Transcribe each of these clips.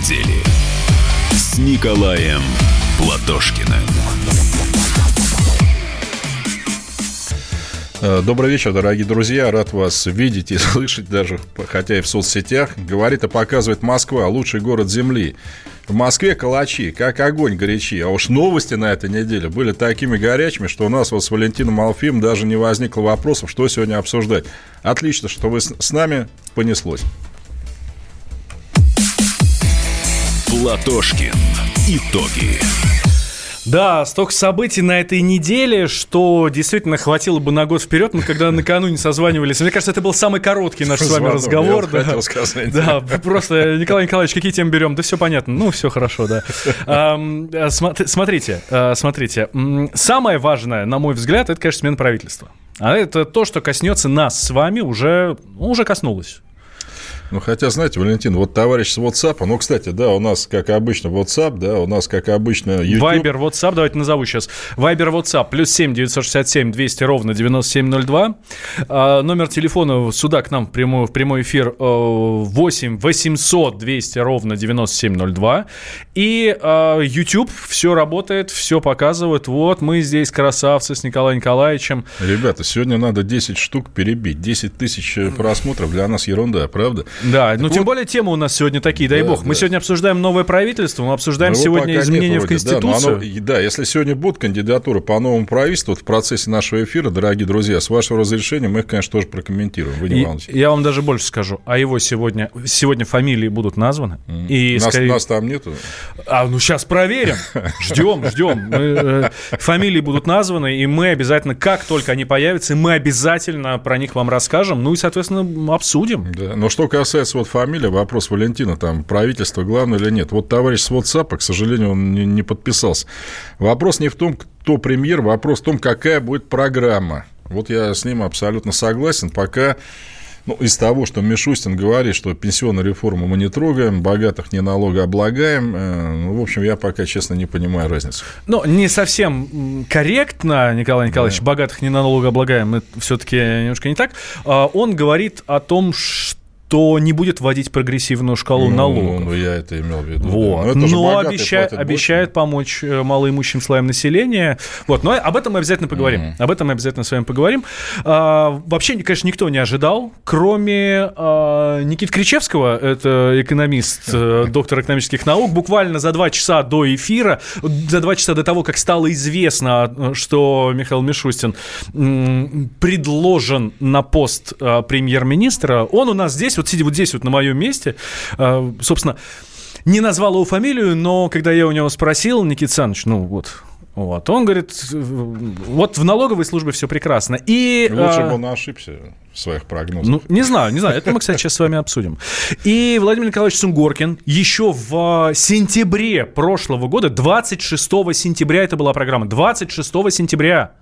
недели с Николаем Платошкиным. Э, добрый вечер, дорогие друзья. Рад вас видеть и слышать даже, хотя и в соцсетях. Говорит и показывает Москва, лучший город Земли. В Москве калачи, как огонь горячи. А уж новости на этой неделе были такими горячими, что у нас вот с Валентином Алфим даже не возникло вопросов, что сегодня обсуждать. Отлично, что вы с нами понеслось. Платошкин. Итоги. Да, столько событий на этой неделе, что действительно хватило бы на год вперед. Мы когда накануне созванивались, мне кажется, это был самый короткий наш с вами разговор. Я да. хотел сказать. Да, просто, Николай Николаевич, какие темы берем? Да все понятно. Ну, все хорошо, да. Э, смотрите, э, смотрите. Самое важное, на мой взгляд, это, конечно, смена правительства. А это то, что коснется нас с вами, уже, уже коснулось. Ну, хотя, знаете, Валентин, вот товарищ с WhatsApp, ну, кстати, да, у нас, как обычно, WhatsApp, да, у нас, как обычно, YouTube. Viber, WhatsApp, давайте назову сейчас. Viber, WhatsApp, плюс 7 967 200 ровно 9702. А, номер телефона сюда к нам в прямой, в прямой эфир 8 800 200 ровно 9702. И а, YouTube, все работает, все показывает. Вот мы здесь красавцы с Николаем Николаевичем. Ребята, сегодня надо 10 штук перебить. 10 тысяч просмотров для нас ерунда, правда? Да, так ну вот, тем более темы у нас сегодня такие, дай да, бог. Мы сегодня обсуждаем новое правительство, мы обсуждаем но сегодня изменения в Конституцию. Да, оно, да, если сегодня будут кандидатуры по новому правительству, вот в процессе нашего эфира, дорогие друзья, с вашего разрешения мы их, конечно, тоже прокомментируем. Вы не волнуйтесь. Я вам даже больше скажу. А его сегодня, сегодня фамилии будут названы. Mm. И нас, скорее... нас там нету. А, ну сейчас проверим. Ждем, ждем. Э, фамилии будут названы, и мы обязательно, как только они появятся, мы обязательно про них вам расскажем, ну и, соответственно, обсудим. Да. Но что касается касается вот фамилия, вопрос Валентина, там, правительство главное или нет. Вот товарищ с WhatsApp, к сожалению, он не, не подписался. Вопрос не в том, кто премьер, вопрос в том, какая будет программа. Вот я с ним абсолютно согласен. Пока ну, из того, что Мишустин говорит, что пенсионную реформу мы не трогаем, богатых не налогооблагаем, э, ну, в общем, я пока, честно, не понимаю разницу. Ну, не совсем корректно, Николай Николаевич, да. богатых не налогооблагаем, это все-таки немножко не так. А, он говорит о том, что то не будет вводить прогрессивную шкалу ну, налогов. Ну, я это имел в виду. Вот. Да. Но, но обещает, обещает помочь э, малоимущим слоям населения. Вот. Но об этом мы обязательно поговорим. Mm-hmm. Об этом мы обязательно с вами поговорим. А, вообще, конечно, никто не ожидал, кроме а, Никиты Кричевского, это экономист, э, доктор экономических наук, буквально за два часа до эфира, за два часа до того, как стало известно, что Михаил Мишустин предложен на пост а, премьер-министра, он у нас здесь вот сидя вот здесь вот на моем месте, а, собственно, не назвал его фамилию, но когда я у него спросил, Никита Саныч, ну вот, вот. Он говорит, вот в налоговой службе все прекрасно. И, Лучше а, бы он ошибся в своих прогнозах. Ну, не знаю, не знаю. Это мы, кстати, сейчас с вами обсудим. И Владимир Николаевич Сунгоркин еще в сентябре прошлого года, 26 сентября это была программа, 26 сентября,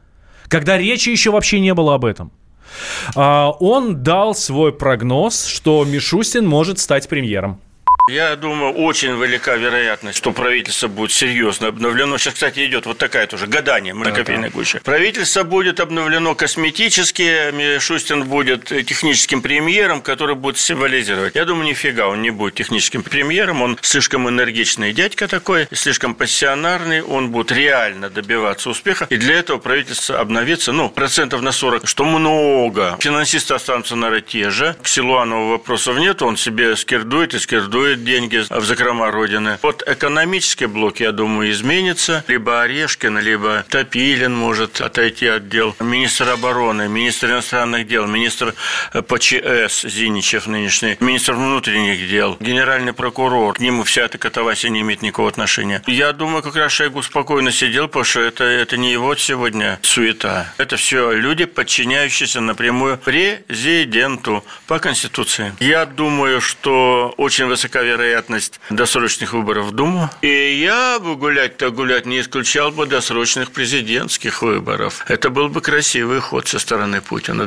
когда речи еще вообще не было об этом. А, он дал свой прогноз, что Мишустин может стать премьером. Я думаю, очень велика вероятность, что правительство будет серьезно обновлено. Сейчас, кстати, идет вот такая тоже гадание, многокопейная гуща. Правительство будет обновлено косметически, Мишустин будет техническим премьером, который будет символизировать. Я думаю, нифига, он не будет техническим премьером, он слишком энергичный дядька такой, слишком пассионарный, он будет реально добиваться успеха, и для этого правительство обновится, ну, процентов на 40, что много. Финансисты останутся, наверное, те же. К Силуанову вопросов нет, он себе скирдует и скирдует деньги в закрома Родины. Вот экономический блок, я думаю, изменится. Либо Орешкин, либо Топилин может отойти от дел. Министр обороны, министр иностранных дел, министр э, ПЧС Зиничев нынешний, министр внутренних дел, генеральный прокурор. К нему вся эта катавасия не имеет никакого отношения. Я думаю, как раз Шойгу спокойно сидел, потому что это, это не его сегодня суета. Это все люди, подчиняющиеся напрямую президенту по Конституции. Я думаю, что очень высока вероятность досрочных выборов в Думу. И я бы гулять-то гулять не исключал бы досрочных президентских выборов. Это был бы красивый ход со стороны Путина.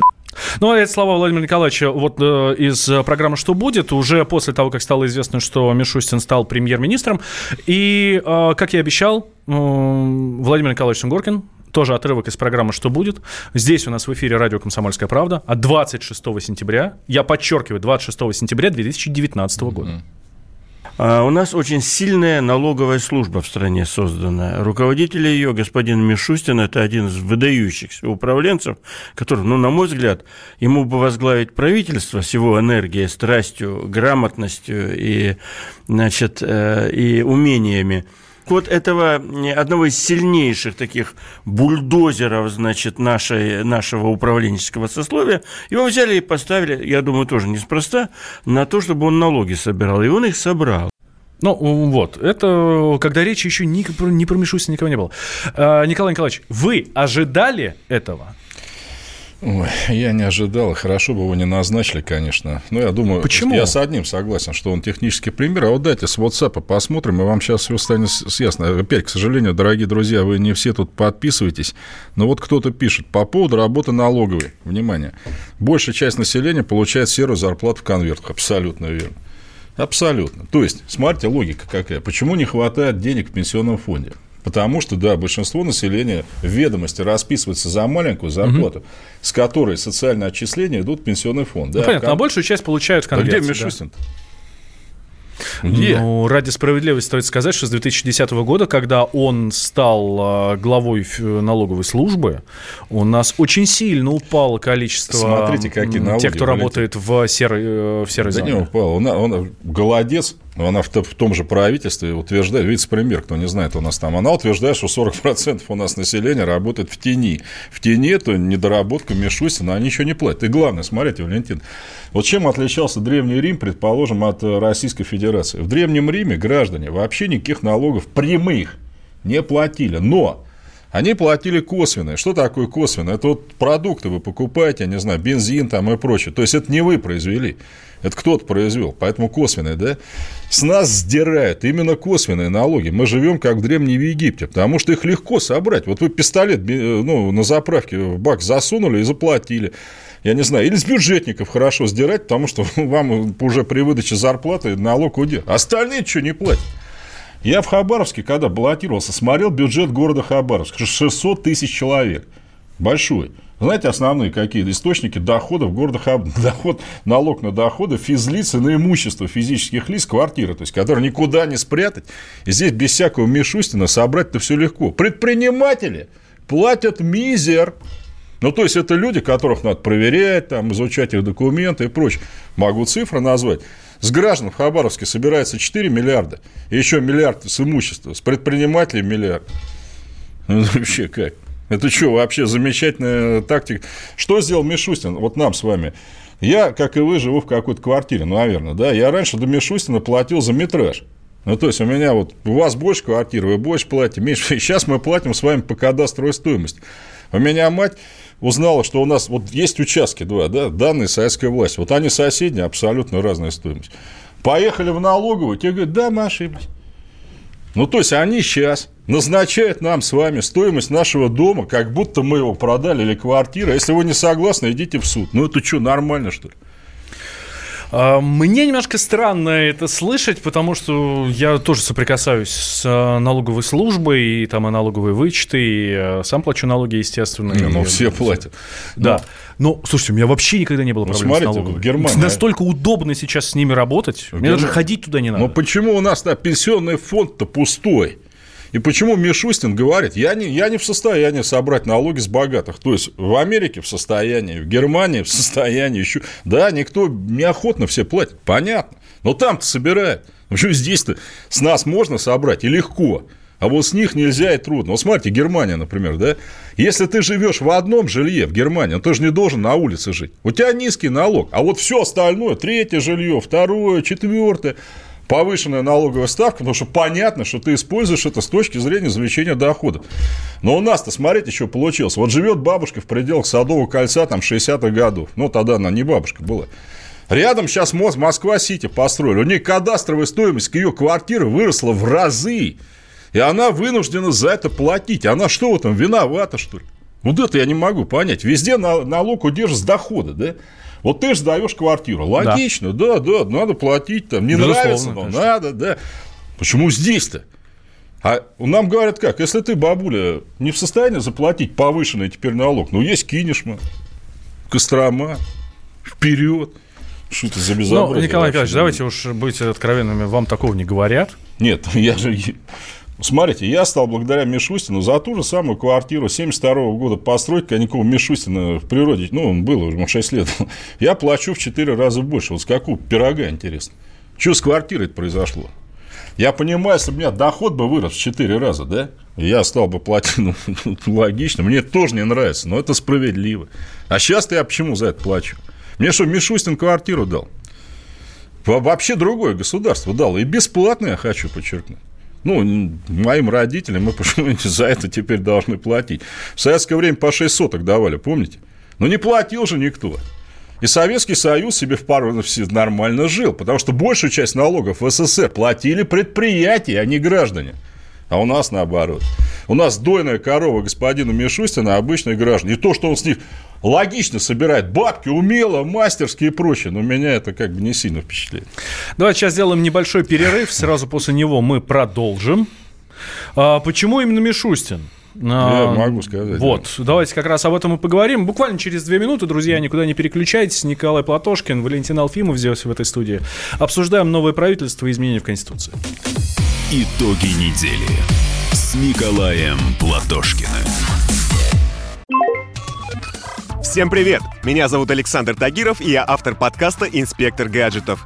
Ну, а это слова Владимира Николаевича вот э, из программы «Что будет?» уже после того, как стало известно, что Мишустин стал премьер-министром. И, э, как я обещал, э, Владимир Николаевич Сунгоркин тоже отрывок из программы «Что будет?». Здесь у нас в эфире радио «Комсомольская правда» от 26 сентября, я подчеркиваю, 26 сентября 2019 года. А у нас очень сильная налоговая служба в стране создана. Руководитель ее, господин Мишустин, это один из выдающихся управленцев, который, ну, на мой взгляд, ему бы возглавить правительство с его энергией, страстью, грамотностью и, значит, э, и умениями вот этого одного из сильнейших таких бульдозеров, значит, нашей, нашего управленческого сословия, его взяли и поставили, я думаю, тоже неспроста, на то, чтобы он налоги собирал. И он их собрал. Ну, вот, это когда речи еще ни, ни про Мишустина никого не было. А, Николай Николаевич, вы ожидали этого? Ой, я не ожидал, хорошо бы его не назначили, конечно. Но я думаю, Почему? я с одним согласен, что он технический пример. А вот дайте с WhatsApp посмотрим, и вам сейчас все станет ясно. Опять, к сожалению, дорогие друзья, вы не все тут подписываетесь. Но вот кто-то пишет по поводу работы налоговой. Внимание. Большая часть населения получает серую зарплату в конвертах. Абсолютно верно. Абсолютно. То есть, смотрите, логика какая. Почему не хватает денег в пенсионном фонде? Потому что, да, большинство населения в ведомости расписывается за маленькую зарплату, угу. с которой социальные отчисления идут в пенсионный фонд. Ну, да, понятно, кон... а большую часть получают в конверте. А где Мишустин? Да. Где? Ну, ради справедливости стоит сказать, что с 2010 года, когда он стал а, главой налоговой службы, у нас очень сильно упало количество Смотрите, какие тех, кто работает в серой, э, в серой да зоне. не упало. Он, он голодец, она в, в том же правительстве утверждает, вице-премьер, кто не знает, у нас там, она утверждает, что 40% у нас населения работает в тени. В тени это недоработка Мишустина, они ничего не платят. И главное, смотрите, Валентин, вот чем отличался Древний Рим, предположим, от Российской Федерации? В Древнем Риме граждане вообще никаких налогов прямых не платили, но они платили косвенные. Что такое косвенное? Это вот продукты вы покупаете, я не знаю, бензин там и прочее. То есть, это не вы произвели. Это кто-то произвел, поэтому косвенные, да? С нас сдирают именно косвенные налоги. Мы живем как в Древнем Египте, потому что их легко собрать. Вот вы пистолет ну, на заправке в бак засунули и заплатили. Я не знаю, или с бюджетников хорошо сдирать, потому что вам уже при выдаче зарплаты налог удел. Остальные что не платят? Я в Хабаровске, когда баллотировался, смотрел бюджет города Хабаровск. 600 тысяч человек. Большой. Знаете, основные какие источники доходов города Хаб... Доход, налог на доходы физлиц и на имущество физических лиц, квартиры, то есть, которые никуда не спрятать. И здесь без всякого Мишустина собрать-то все легко. Предприниматели платят мизер. Ну, то есть, это люди, которых надо проверять, там, изучать их документы и прочее. Могу цифры назвать. С граждан в Хабаровске собирается 4 миллиарда. И еще миллиард с имущества. С предпринимателей миллиард. Ну, вообще как? Это что, вообще замечательная тактика. Что сделал Мишустин? Вот нам с вами. Я, как и вы, живу в какой-то квартире, ну, наверное, да. Я раньше до Мишустина платил за метраж. Ну, то есть, у меня вот, у вас больше квартиры, вы больше платите, меньше. Сейчас мы платим с вами по кадастровой стоимости. У меня мать узнала, что у нас вот есть участки два, да, данные советской власти. Вот они соседние, абсолютно разная стоимость. Поехали в налоговую, те говорят, да, мы ошиблись. Ну, то есть, они сейчас назначают нам с вами стоимость нашего дома, как будто мы его продали или квартира. Если вы не согласны, идите в суд. Ну, это что, нормально, что ли? А, мне немножко странно это слышать, потому что я тоже соприкасаюсь с а, налоговой службой, и там и налоговые вычеты, и а, сам плачу налоги, естественно. Не, ну, все платят. Да. Но, ну, слушайте, у меня вообще никогда не было ну, проблем смотрите, с налоговой. В Германии... Настолько удобно сейчас с ними работать. Мне даже ходить туда не надо. Но почему у нас на пенсионный фонд-то пустой? И почему Мишустин говорит, я не, я не в состоянии собрать налоги с богатых. То есть, в Америке в состоянии, в Германии в состоянии еще. Да, никто неохотно все платит, понятно. Но там-то собирают. Почему здесь-то с нас можно собрать и легко. А вот с них нельзя и трудно. Вот смотрите, Германия, например, да? Если ты живешь в одном жилье в Германии, ты же не должен на улице жить. У тебя низкий налог, а вот все остальное, третье жилье, второе, четвертое, повышенная налоговая ставка, потому что понятно, что ты используешь это с точки зрения извлечения дохода. Но у нас-то, смотрите, что получилось. Вот живет бабушка в пределах Садового кольца там 60-х годов. Ну, тогда она не бабушка была. Рядом сейчас Москва-Сити построили. У нее кадастровая стоимость к ее квартиры выросла в разы. И она вынуждена за это платить. Она что в этом, виновата, что ли? Вот это я не могу понять. Везде налог удержит с дохода, да? Вот ты же сдаешь квартиру. Логично, да, да, да надо платить там. Не Безусловно, нравится, но конечно. надо, да. Почему здесь-то? А нам говорят как, если ты, бабуля, не в состоянии заплатить повышенный теперь налог, ну, есть кинешь мы, Кострома, вперед. Что это за безобразие? Ну, Николай Николаевич, давайте уж быть откровенными, вам такого не говорят. Нет, я же... Смотрите, я стал благодаря Мишустину за ту же самую квартиру 72 -го года постройки, а никакого Мишустина в природе, ну, он был уже 6 лет, я плачу в 4 раза больше. Вот с какого пирога, интересно. Что с квартирой это произошло? Я понимаю, если бы у меня доход бы вырос в 4 раза, да, я стал бы платить, ну, логично, мне это тоже не нравится, но это справедливо. А сейчас я почему за это плачу? Мне что, Мишустин квартиру дал? Вообще другое государство дало. И бесплатно я хочу подчеркнуть. Ну, моим родителям мы почему за это теперь должны платить. В советское время по 6 соток давали, помните? Но не платил же никто. И Советский Союз себе в пару нормально жил, потому что большую часть налогов в СССР платили предприятия, а не граждане. А у нас наоборот. У нас дойная корова господина Мишустина, обычные граждане. И то, что он с них логично собирает бабки, умело, мастерски и прочее. Но меня это как бы не сильно впечатляет. Давайте сейчас сделаем небольшой перерыв. Сразу после него мы продолжим. А, почему именно Мишустин? Я могу сказать. Вот, да. давайте как раз об этом и поговорим. Буквально через две минуты, друзья, никуда не переключайтесь. Николай Платошкин, Валентин Алфимов здесь в этой студии. Обсуждаем новое правительство и изменения в Конституции. Итоги недели с Николаем Платошкиным. Всем привет! Меня зовут Александр Тагиров, и я автор подкаста «Инспектор гаджетов».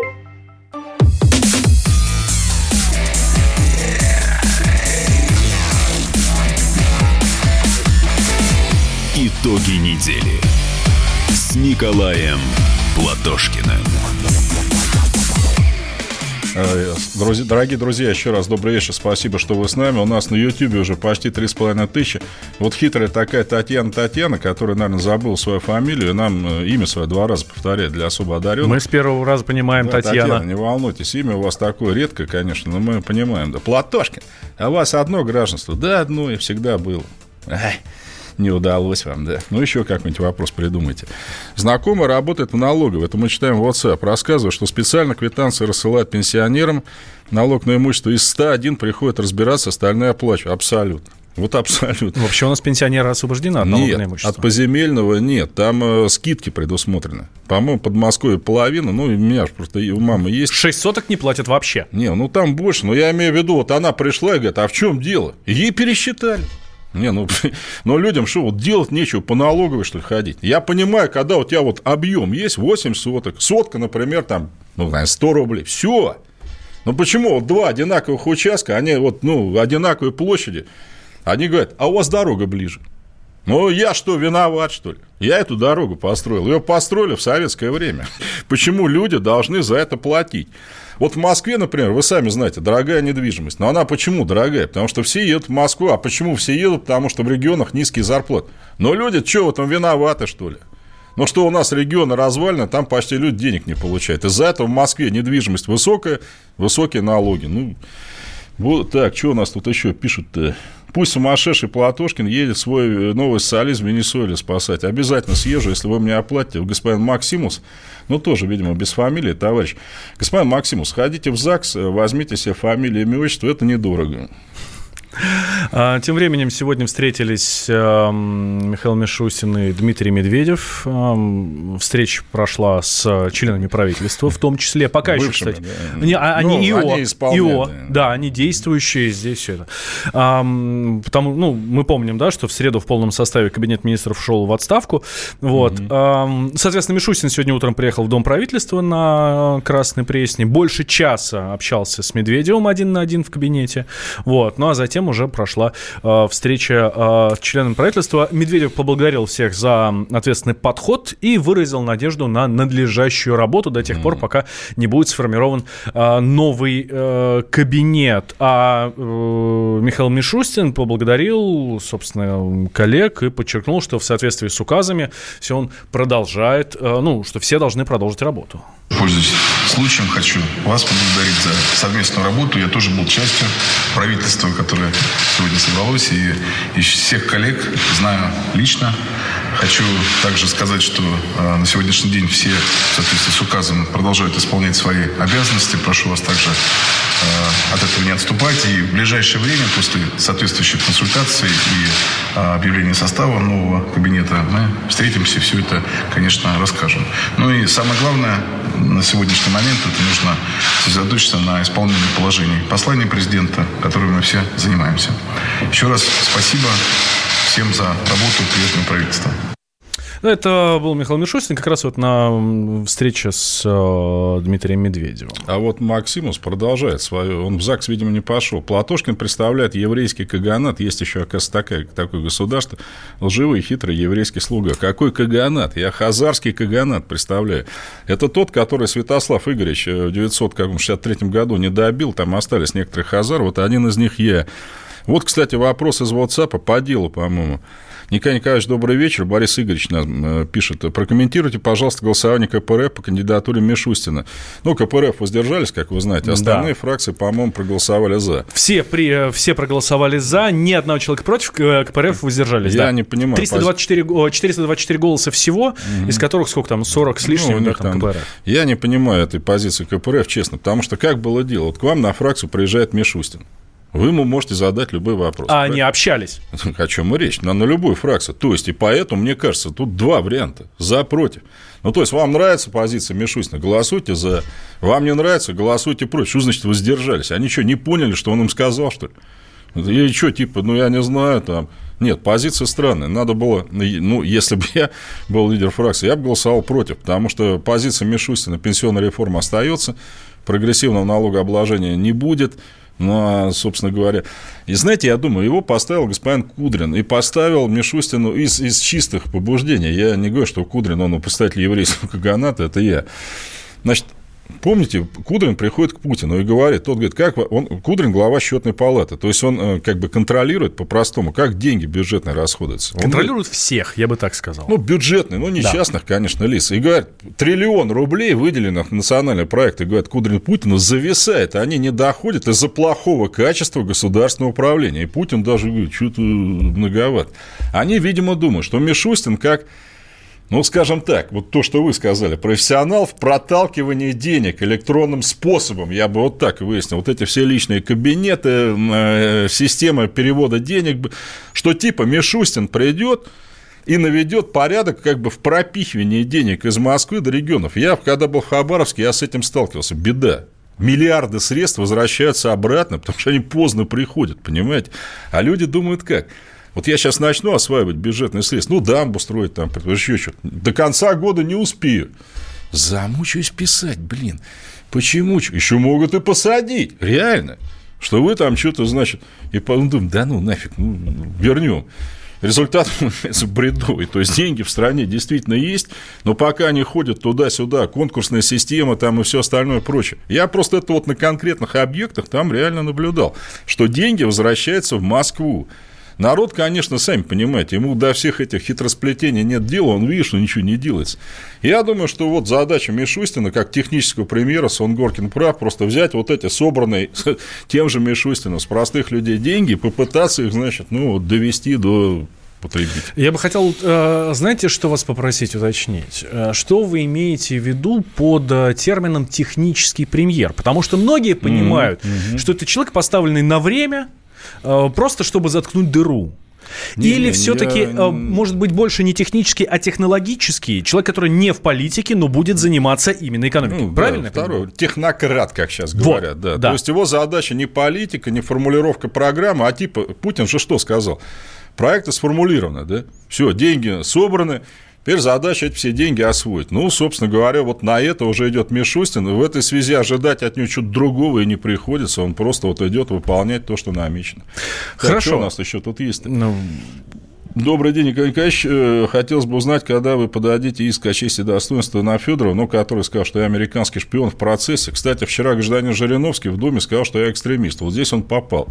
Итоги недели с Николаем Платошкиным. Э, друзья, дорогие друзья, еще раз добрый вечер, спасибо, что вы с нами. У нас на YouTube уже почти 3,5 тысячи. Вот хитрая такая Татьяна Татьяна, которая, наверное, забыла свою фамилию, нам э, имя свое два раза повторяет для особо одаренных. Мы с первого раза понимаем да, Татьяна. Татьяна. Не волнуйтесь, имя у вас такое редкое, конечно, но мы понимаем. Да, Платошкин, а у вас одно гражданство? Да, одно и всегда было. Ай не удалось вам, да. Ну, еще как-нибудь вопрос придумайте. Знакомый работает в налоговой. Это мы читаем в WhatsApp. Рассказывает, что специально квитанции рассылают пенсионерам. Налог на имущество из 101 приходит разбираться, остальные оплачивают. Абсолютно. Вот абсолютно. Вообще у нас пенсионеры освобождены от налога на имущество? от поземельного нет. Там э, скидки предусмотрены. По-моему, Подмосковье половина. Ну, у меня же просто у мамы есть. Шесть соток не платят вообще? Не, ну там больше. Но я имею в виду, вот она пришла и говорит, а в чем дело? Ей пересчитали. Не, ну, но людям что, вот делать нечего, по налоговой, что ли, ходить? Я понимаю, когда у тебя вот объем есть 8 соток, сотка, например, там, ну, наверное, 100 рублей, все. Ну, почему вот два одинаковых участка, они вот, ну, одинаковой площади, они говорят, а у вас дорога ближе. Ну, я что, виноват, что ли? Я эту дорогу построил. Ее построили в советское время. Почему люди должны за это платить? Вот в Москве, например, вы сами знаете, дорогая недвижимость. Но она почему дорогая? Потому что все едут в Москву. А почему все едут? Потому что в регионах низкие зарплаты. Но люди что в этом виноваты, что ли? Но что у нас регионы развалины, там почти люди денег не получают. Из-за этого в Москве недвижимость высокая, высокие налоги. Ну, вот так, что у нас тут еще пишут-то? Пусть сумасшедший Платошкин едет свой э, новый социализм в Венесуэле спасать. Обязательно съезжу, если вы мне оплатите. Господин Максимус, ну, тоже, видимо, без фамилии, товарищ. Господин Максимус, сходите в ЗАГС, э, возьмите себе фамилию, имя, отчество, это недорого. А, тем временем сегодня встретились эм, Михаил Мишустин и Дмитрий Медведев. Эм, встреча прошла с членами правительства, в том числе, пока Бывшими, еще, кстати. Да. Не, а, они ну, ИО, они ИО, да. да, они действующие здесь все это. Потому, ну, мы помним, да, что в среду в полном составе кабинет министров шел в отставку. Вот. Mm-hmm. Соответственно, Мишустин сегодня утром приехал в Дом правительства на Красной Пресне. Больше часа общался с Медведевым один на один в кабинете. Вот. Ну, а затем затем уже прошла э, встреча э, с членами правительства. Медведев поблагодарил всех за ответственный подход и выразил надежду на надлежащую работу до тех mm-hmm. пор, пока не будет сформирован э, новый э, кабинет. А э, Михаил Мишустин поблагодарил, собственно, коллег и подчеркнул, что в соответствии с указами все он продолжает, э, ну, что все должны продолжить работу. Пользуясь случаем хочу вас поблагодарить за совместную работу. Я тоже был частью правительства, которое сегодня собралось, и, и всех коллег знаю лично. Хочу также сказать, что э, на сегодняшний день все в соответствии с указом продолжают исполнять свои обязанности. Прошу вас также э, от этого не отступать. И в ближайшее время, после соответствующих консультаций и э, объявления состава нового кабинета, мы встретимся и все это, конечно, расскажем. Ну и самое главное, на сегодняшний момент это нужно сосредоточиться на исполнении положений послания президента, которым мы все занимаемся. Еще раз спасибо всем за работу прежнего правительства. Ну, это был Михаил Мишустин как раз вот на встрече с э, Дмитрием Медведевым. А вот Максимус продолжает свою. Он в ЗАГС, видимо, не пошел. Платошкин представляет еврейский каганат. Есть еще, оказывается, такое, такое государство. Лживый, хитрый еврейский слуга. Какой каганат? Я хазарский каганат представляю. Это тот, который Святослав Игоревич в 963 году не добил. Там остались некоторые хазар. Вот один из них я. Вот, кстати, вопрос из WhatsApp по делу, по-моему. Николай Николаевич, добрый вечер. Борис Игоревич нам э, пишет. Прокомментируйте, пожалуйста, голосование КПРФ по кандидатуре Мишустина. Ну, КПРФ воздержались, как вы знаете. Остальные да. фракции, по-моему, проголосовали за. Все, при, э, все проголосовали за, ни одного человека против, э, КПРФ воздержались. Я да. не понимаю. 324, 424 голоса всего, угу. из которых сколько там, 40 с лишним ну, там, КПРФ. Я не понимаю этой позиции КПРФ, честно, потому что как было дело? Вот к вам на фракцию приезжает Мишустин. Вы ему можете задать любой вопрос. А правильно? они общались? О чем и речь? На, на любую фракцию. То есть, и поэтому, мне кажется, тут два варианта. За, против. Ну, то есть, вам нравится позиция Мишустина, голосуйте за. Вам не нравится, голосуйте против. Что значит воздержались? Они что, не поняли, что он им сказал, что ли? Или что, типа, ну, я не знаю, там... Нет, позиция странная. Надо было, ну, если бы я был лидер фракции, я бы голосовал против, потому что позиция Мишустина, пенсионная реформа остается, прогрессивного налогообложения не будет, ну, а, собственно говоря... И знаете, я думаю, его поставил господин Кудрин и поставил Мишустину из, из чистых побуждений. Я не говорю, что Кудрин, он представитель еврейского каганата, это я. Значит, Помните, Кудрин приходит к Путину и говорит, тот говорит, как он, Кудрин глава счетной палаты, то есть он э, как бы контролирует по-простому, как деньги бюджетные расходуются. Он контролирует говорит, всех, я бы так сказал. Ну, бюджетные, ну, не да. конечно, лиц. И говорит, триллион рублей выделенных на национальный проект, и говорит, Кудрин Путину зависает, они не доходят из-за плохого качества государственного управления. И Путин даже говорит, что-то многовато. Они, видимо, думают, что Мишустин как ну, скажем так, вот то, что вы сказали, профессионал в проталкивании денег электронным способом, я бы вот так выяснил, вот эти все личные кабинеты, э, система перевода денег, что типа Мишустин придет, и наведет порядок как бы в пропихивании денег из Москвы до регионов. Я, когда был в Хабаровске, я с этим сталкивался. Беда. Миллиарды средств возвращаются обратно, потому что они поздно приходят, понимаете? А люди думают как? Вот я сейчас начну осваивать бюджетные средства, ну, дамбу строить там, еще что-то. До конца года не успею. Замучаюсь писать, блин. Почему? Еще могут и посадить, реально. Что вы там что-то, значит, и подумаем, да ну нафиг, ну, вернем. Результат бредовый. То есть деньги в стране действительно есть, но пока они ходят туда-сюда, конкурсная система там и все остальное прочее. Я просто это вот на конкретных объектах там реально наблюдал, что деньги возвращаются в Москву. Народ, конечно, сами понимаете, ему до всех этих хитросплетений нет дела, он видит, что ничего не делается. Я думаю, что вот задача Мишустина, как технического премьера, Сон Горкин прав, просто взять вот эти собранные тем же Мишустином с простых людей деньги, попытаться их, значит, ну, довести до потребителя. Я бы хотел, э, знаете, что вас попросить уточнить? Э, что вы имеете в виду под э, термином технический премьер? Потому что многие понимают, mm-hmm. что это человек, поставленный на время, просто чтобы заткнуть дыру. Не, Или не, все-таки, я... Э, может быть, больше не технический, а технологический? Человек, который не в политике, но будет заниматься именно экономикой. Ну, Правильно? Да, второй. Технократ, как сейчас говорят. Вот, да. Да. То есть его задача не политика, не формулировка программы, а типа Путин же что сказал? Проекты сформулированы, да? Все, деньги собраны, Теперь задача эти все деньги освоить. Ну, собственно говоря, вот на это уже идет Мишустин. В этой связи ожидать от него чего-то другого и не приходится. Он просто вот идет выполнять то, что намечено. Хорошо. Так, что у нас еще тут есть? Ну... Добрый день, Николай Николаевич. Э, хотелось бы узнать, когда вы подадите иск о чести и достоинстве на Федорова, ну, который сказал, что я американский шпион в процессе. Кстати, вчера гражданин Жириновский в Думе сказал, что я экстремист. Вот здесь он попал.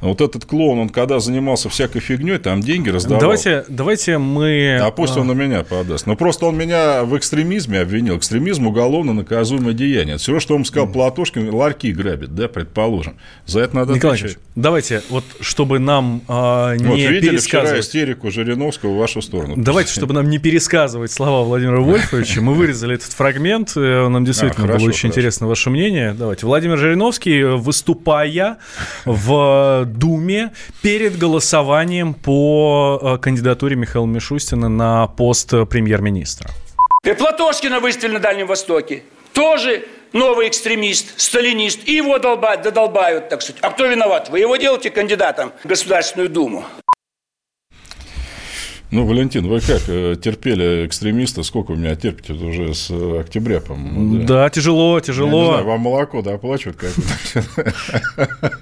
Вот этот клоун, он когда занимался всякой фигней, там деньги раздавал. Давайте, давайте мы... А пусть он на меня подаст. Но просто он меня в экстремизме обвинил. Экстремизм – уголовно наказуемое деяние. Все, что он сказал Платошкин, ларьки грабит, да, предположим. За это надо Николай отвечать. давайте, вот чтобы нам э, не вот, видели пересказывать... вчера истерику Жириновского в вашу сторону. Давайте, чтобы нам не пересказывать слова Владимира Вольфовича, мы вырезали этот фрагмент. Э, нам действительно а, хорошо, было очень хорошо. интересно ваше мнение. Давайте. Владимир Жириновский, выступая в Думе перед голосованием по э, кандидатуре Михаила Мишустина на пост премьер-министра. И Платошкина выставили на Дальнем Востоке. Тоже новый экстремист, сталинист. И его долбают, додолбают, так сказать. А кто виноват? Вы его делаете кандидатом в Государственную Думу. Ну, Валентин, вы как э, терпели экстремиста? Сколько вы меня терпите уже с э, октября, по-моему? Да, да тяжело, тяжело. Я не знаю, вам молоко да, оплачивают как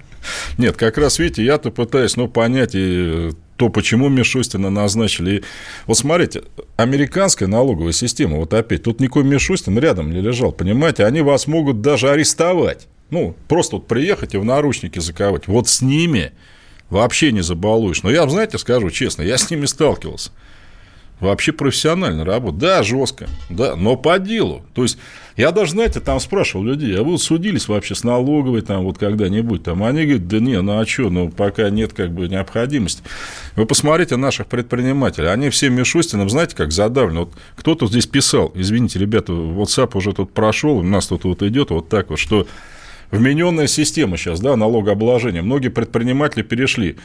Нет, как раз, видите, я-то пытаюсь, ну, понять и то, почему Мишустина назначили. И вот смотрите, американская налоговая система, вот опять, тут никакой Мишустин рядом не лежал, понимаете, они вас могут даже арестовать. Ну, просто вот приехать и в наручники заковать. Вот с ними вообще не забалуешь. Но я, знаете, скажу честно, я с ними сталкивался. Вообще профессионально работа. Да, жестко, да, но по делу. То есть, я даже, знаете, там спрашивал людей, а вы судились вообще с налоговой там вот когда-нибудь? Там они говорят, да не, ну а что, ну пока нет как бы необходимости. Вы посмотрите наших предпринимателей, они все Мишустином, знаете, как задавлены. Вот кто-то здесь писал, извините, ребята, WhatsApp уже тут прошел, у нас тут вот идет вот так вот, что вмененная система сейчас, да, налогообложения. Многие предприниматели перешли.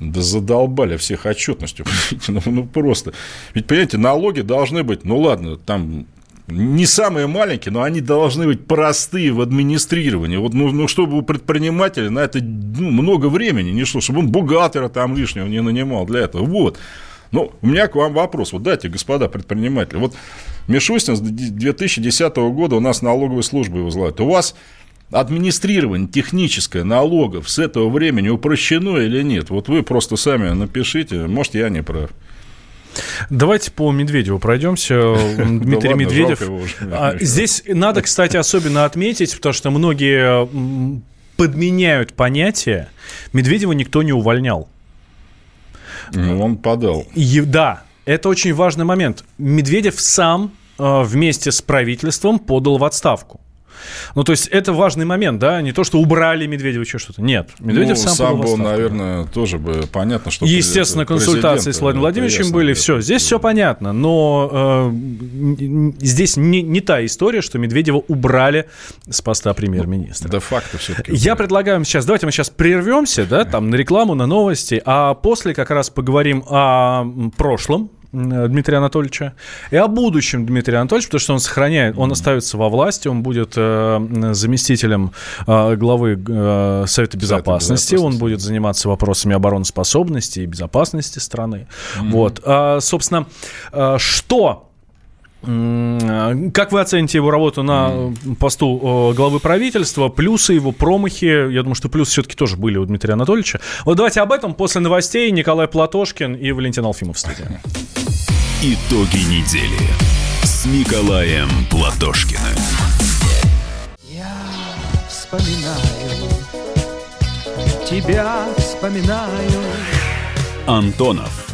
Да задолбали всех отчетностью. ну, ну, просто. Ведь, понимаете, налоги должны быть, ну, ладно, там не самые маленькие, но они должны быть простые в администрировании. Вот, ну, ну чтобы у предпринимателя на это ну, много времени не шло, чтобы он бухгалтера там лишнего не нанимал для этого. Вот. Ну, у меня к вам вопрос. Вот дайте, господа предприниматели. Вот Мишустин с 2010 года у нас налоговые службы вызывают. У вас администрирование техническое налогов с этого времени упрощено или нет? Вот вы просто сами напишите, может, я не прав. Давайте по Медведеву пройдемся. Дмитрий да Медведев. А, здесь надо, кстати, особенно отметить, потому что многие подменяют понятие. Медведева никто не увольнял. Ну, он подал. И, да, это очень важный момент. Медведев сам э, вместе с правительством подал в отставку. Ну, то есть это важный момент, да, не то, что убрали Медведева еще что-то. Нет, Медведев ну, сам, сам был, наверное, тоже бы понятно, что Естественно, консультации с Владимиром Владимировичем были, все, здесь все понятно, но э, здесь не, не та история, что Медведева убрали с поста премьер-министра. Де факто все-таки. Я предлагаю сейчас, давайте мы сейчас прервемся, да, там на рекламу, на новости, а после как раз поговорим о прошлом, Дмитрия Анатольевича, и о будущем Дмитрия Анатольевича, потому что он сохраняет, он остается во власти, он будет э, заместителем э, главы э, Совета безопасности, он будет заниматься вопросами обороноспособности и безопасности страны. Mm-hmm. Вот, а, собственно, что как вы оцените его работу на посту главы правительства, плюсы его, промахи? Я думаю, что плюсы все-таки тоже были у Дмитрия Анатольевича. Вот давайте об этом после новостей. Николай Платошкин и Валентин Алфимов в студии. Итоги недели с Николаем Платошкиным. Я вспоминаю, тебя вспоминаю. Антонов.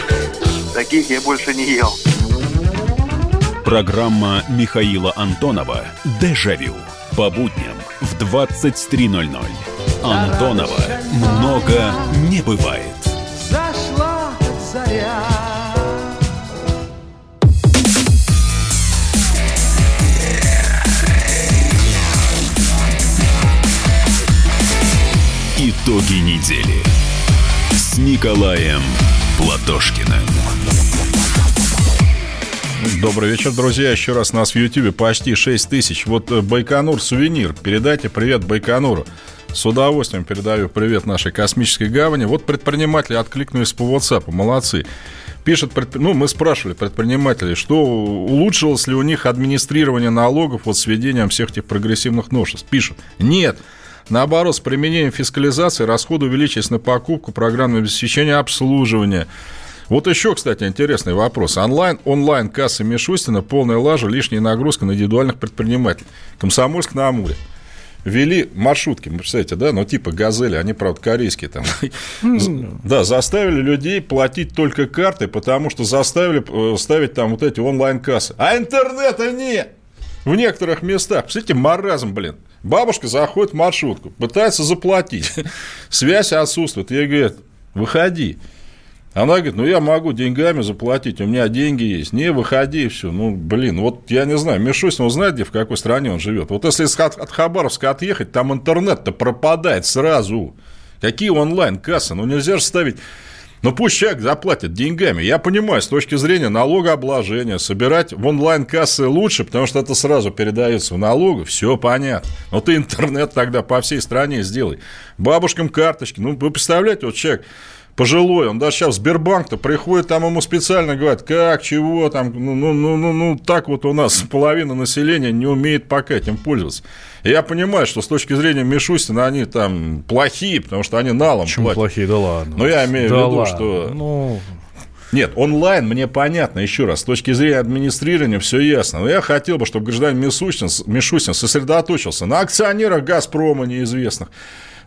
Таких я больше не ел. Программа Михаила Антонова «Дежавю» по будням в 23.00. Антонова много не бывает. Зашла заря. Итоги недели с Николаем Платошкиным. Добрый вечер, друзья. Еще раз нас в Ютьюбе почти 6 тысяч. Вот э, Байконур сувенир. Передайте привет Байконуру. С удовольствием передаю привет нашей космической гавани. Вот предприниматели откликнулись по WhatsApp, молодцы. Пишет, ну, мы спрашивали предпринимателей, что улучшилось ли у них администрирование налогов вот с введением всех этих прогрессивных новшеств. Пишут, нет, Наоборот, с применением фискализации расходы увеличились на покупку, программное обеспечение, обслуживание. Вот еще, кстати, интересный вопрос. Онлайн, онлайн касса Мишустина, полная лажа, лишняя нагрузка на индивидуальных предпринимателей. Комсомольск на Амуре ввели маршрутки, представляете, да, ну типа газели, они, правда, корейские там. Да, заставили людей платить только картой, потому что заставили э, ставить там вот эти онлайн-кассы. А интернета нет! В некоторых местах. Представляете, маразм, блин. Бабушка заходит в маршрутку, пытается заплатить. Связь отсутствует. Ей говорят, выходи. Она говорит, ну, я могу деньгами заплатить, у меня деньги есть. Не, выходи, все. Ну, блин, вот я не знаю, Мишустин, он знает, где, в какой стране он живет. Вот если от, от Хабаровска отъехать, там интернет-то пропадает сразу. Какие онлайн-кассы? Ну, нельзя же ставить ну, пусть человек заплатит деньгами. Я понимаю, с точки зрения налогообложения, собирать в онлайн-кассы лучше, потому что это сразу передается в налогу, все понятно. Но ты интернет тогда по всей стране сделай. Бабушкам карточки. Ну, вы представляете, вот человек пожилой, он даже сейчас в Сбербанк-то приходит, там ему специально говорят, как, чего, там, ну, ну, ну, ну, ну, так вот у нас половина населения не умеет пока этим пользоваться. И я понимаю, что с точки зрения Мишустина они там плохие, потому что они налом Почему платят. плохие? Да ладно. Но я имею да в виду, ладно. что... Ну... Нет, онлайн мне понятно, еще раз, с точки зрения администрирования все ясно. Но я хотел бы, чтобы гражданин Мишустин, Мишустин сосредоточился на акционерах «Газпрома» неизвестных,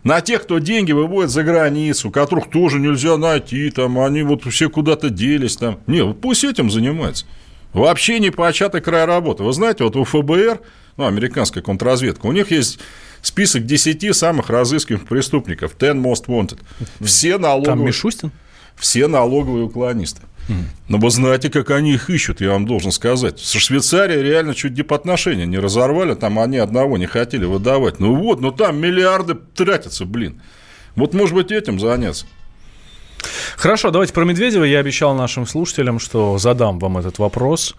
на тех, кто деньги выводит за границу, которых тоже нельзя найти, там, они вот все куда-то делись там. Не, пусть этим занимается. Вообще не початый край работы. Вы знаете, вот у ФБР, ну, американская контрразведка, у них есть список 10 самых разыскиваемых преступников, 10 most wanted. Все налоговые... Там Мишустин? Все налоговые уклонисты. Но вы знаете, как они их ищут, я вам должен сказать. Со Швейцарией реально чуть дипотношения не разорвали, там они одного не хотели выдавать. Ну вот, ну там миллиарды тратятся, блин. Вот, может быть, этим заняться. Хорошо, давайте про Медведева. Я обещал нашим слушателям, что задам вам этот вопрос.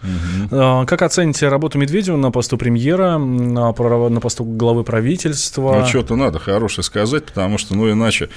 Угу. Как оцените работу Медведева на посту премьера, на, на посту главы правительства? Ну, что-то надо хорошее сказать, потому что, ну, иначе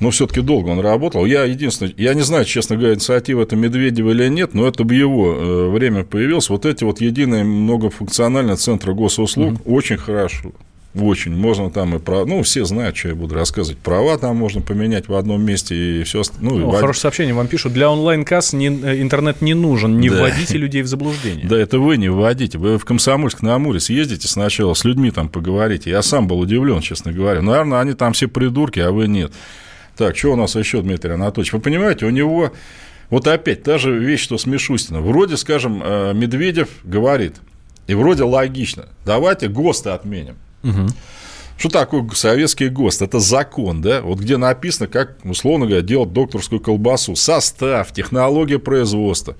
но все-таки долго он работал. Я единственное, я не знаю, честно говоря, инициатива это Медведева или нет, но это бы его э, время появилось. Вот эти вот единые многофункциональные центры госуслуг угу. очень хорошо. Очень. Можно там и про... Ну, все знают, что я буду рассказывать. Права там можно поменять в одном месте и все Ну, ну, хорошее сообщение вам пишут. Для онлайн-касс не, э, интернет не нужен. Не да. вводите людей в заблуждение. Да, это вы не вводите. Вы в Комсомольск на Амуре съездите сначала, с людьми там поговорите. Я сам был удивлен, честно говоря. Наверное, они там все придурки, а вы нет. Так, что у нас еще, Дмитрий Анатольевич? Вы понимаете, у него вот опять та же вещь, что с Мишустиным. Вроде, скажем, э, Медведев говорит, и вроде логично, давайте ГОСТы отменим. Угу. Что такое советский ГОСТ? Это закон, да? Вот где написано, как, условно говоря, делать докторскую колбасу. Состав, технология производства.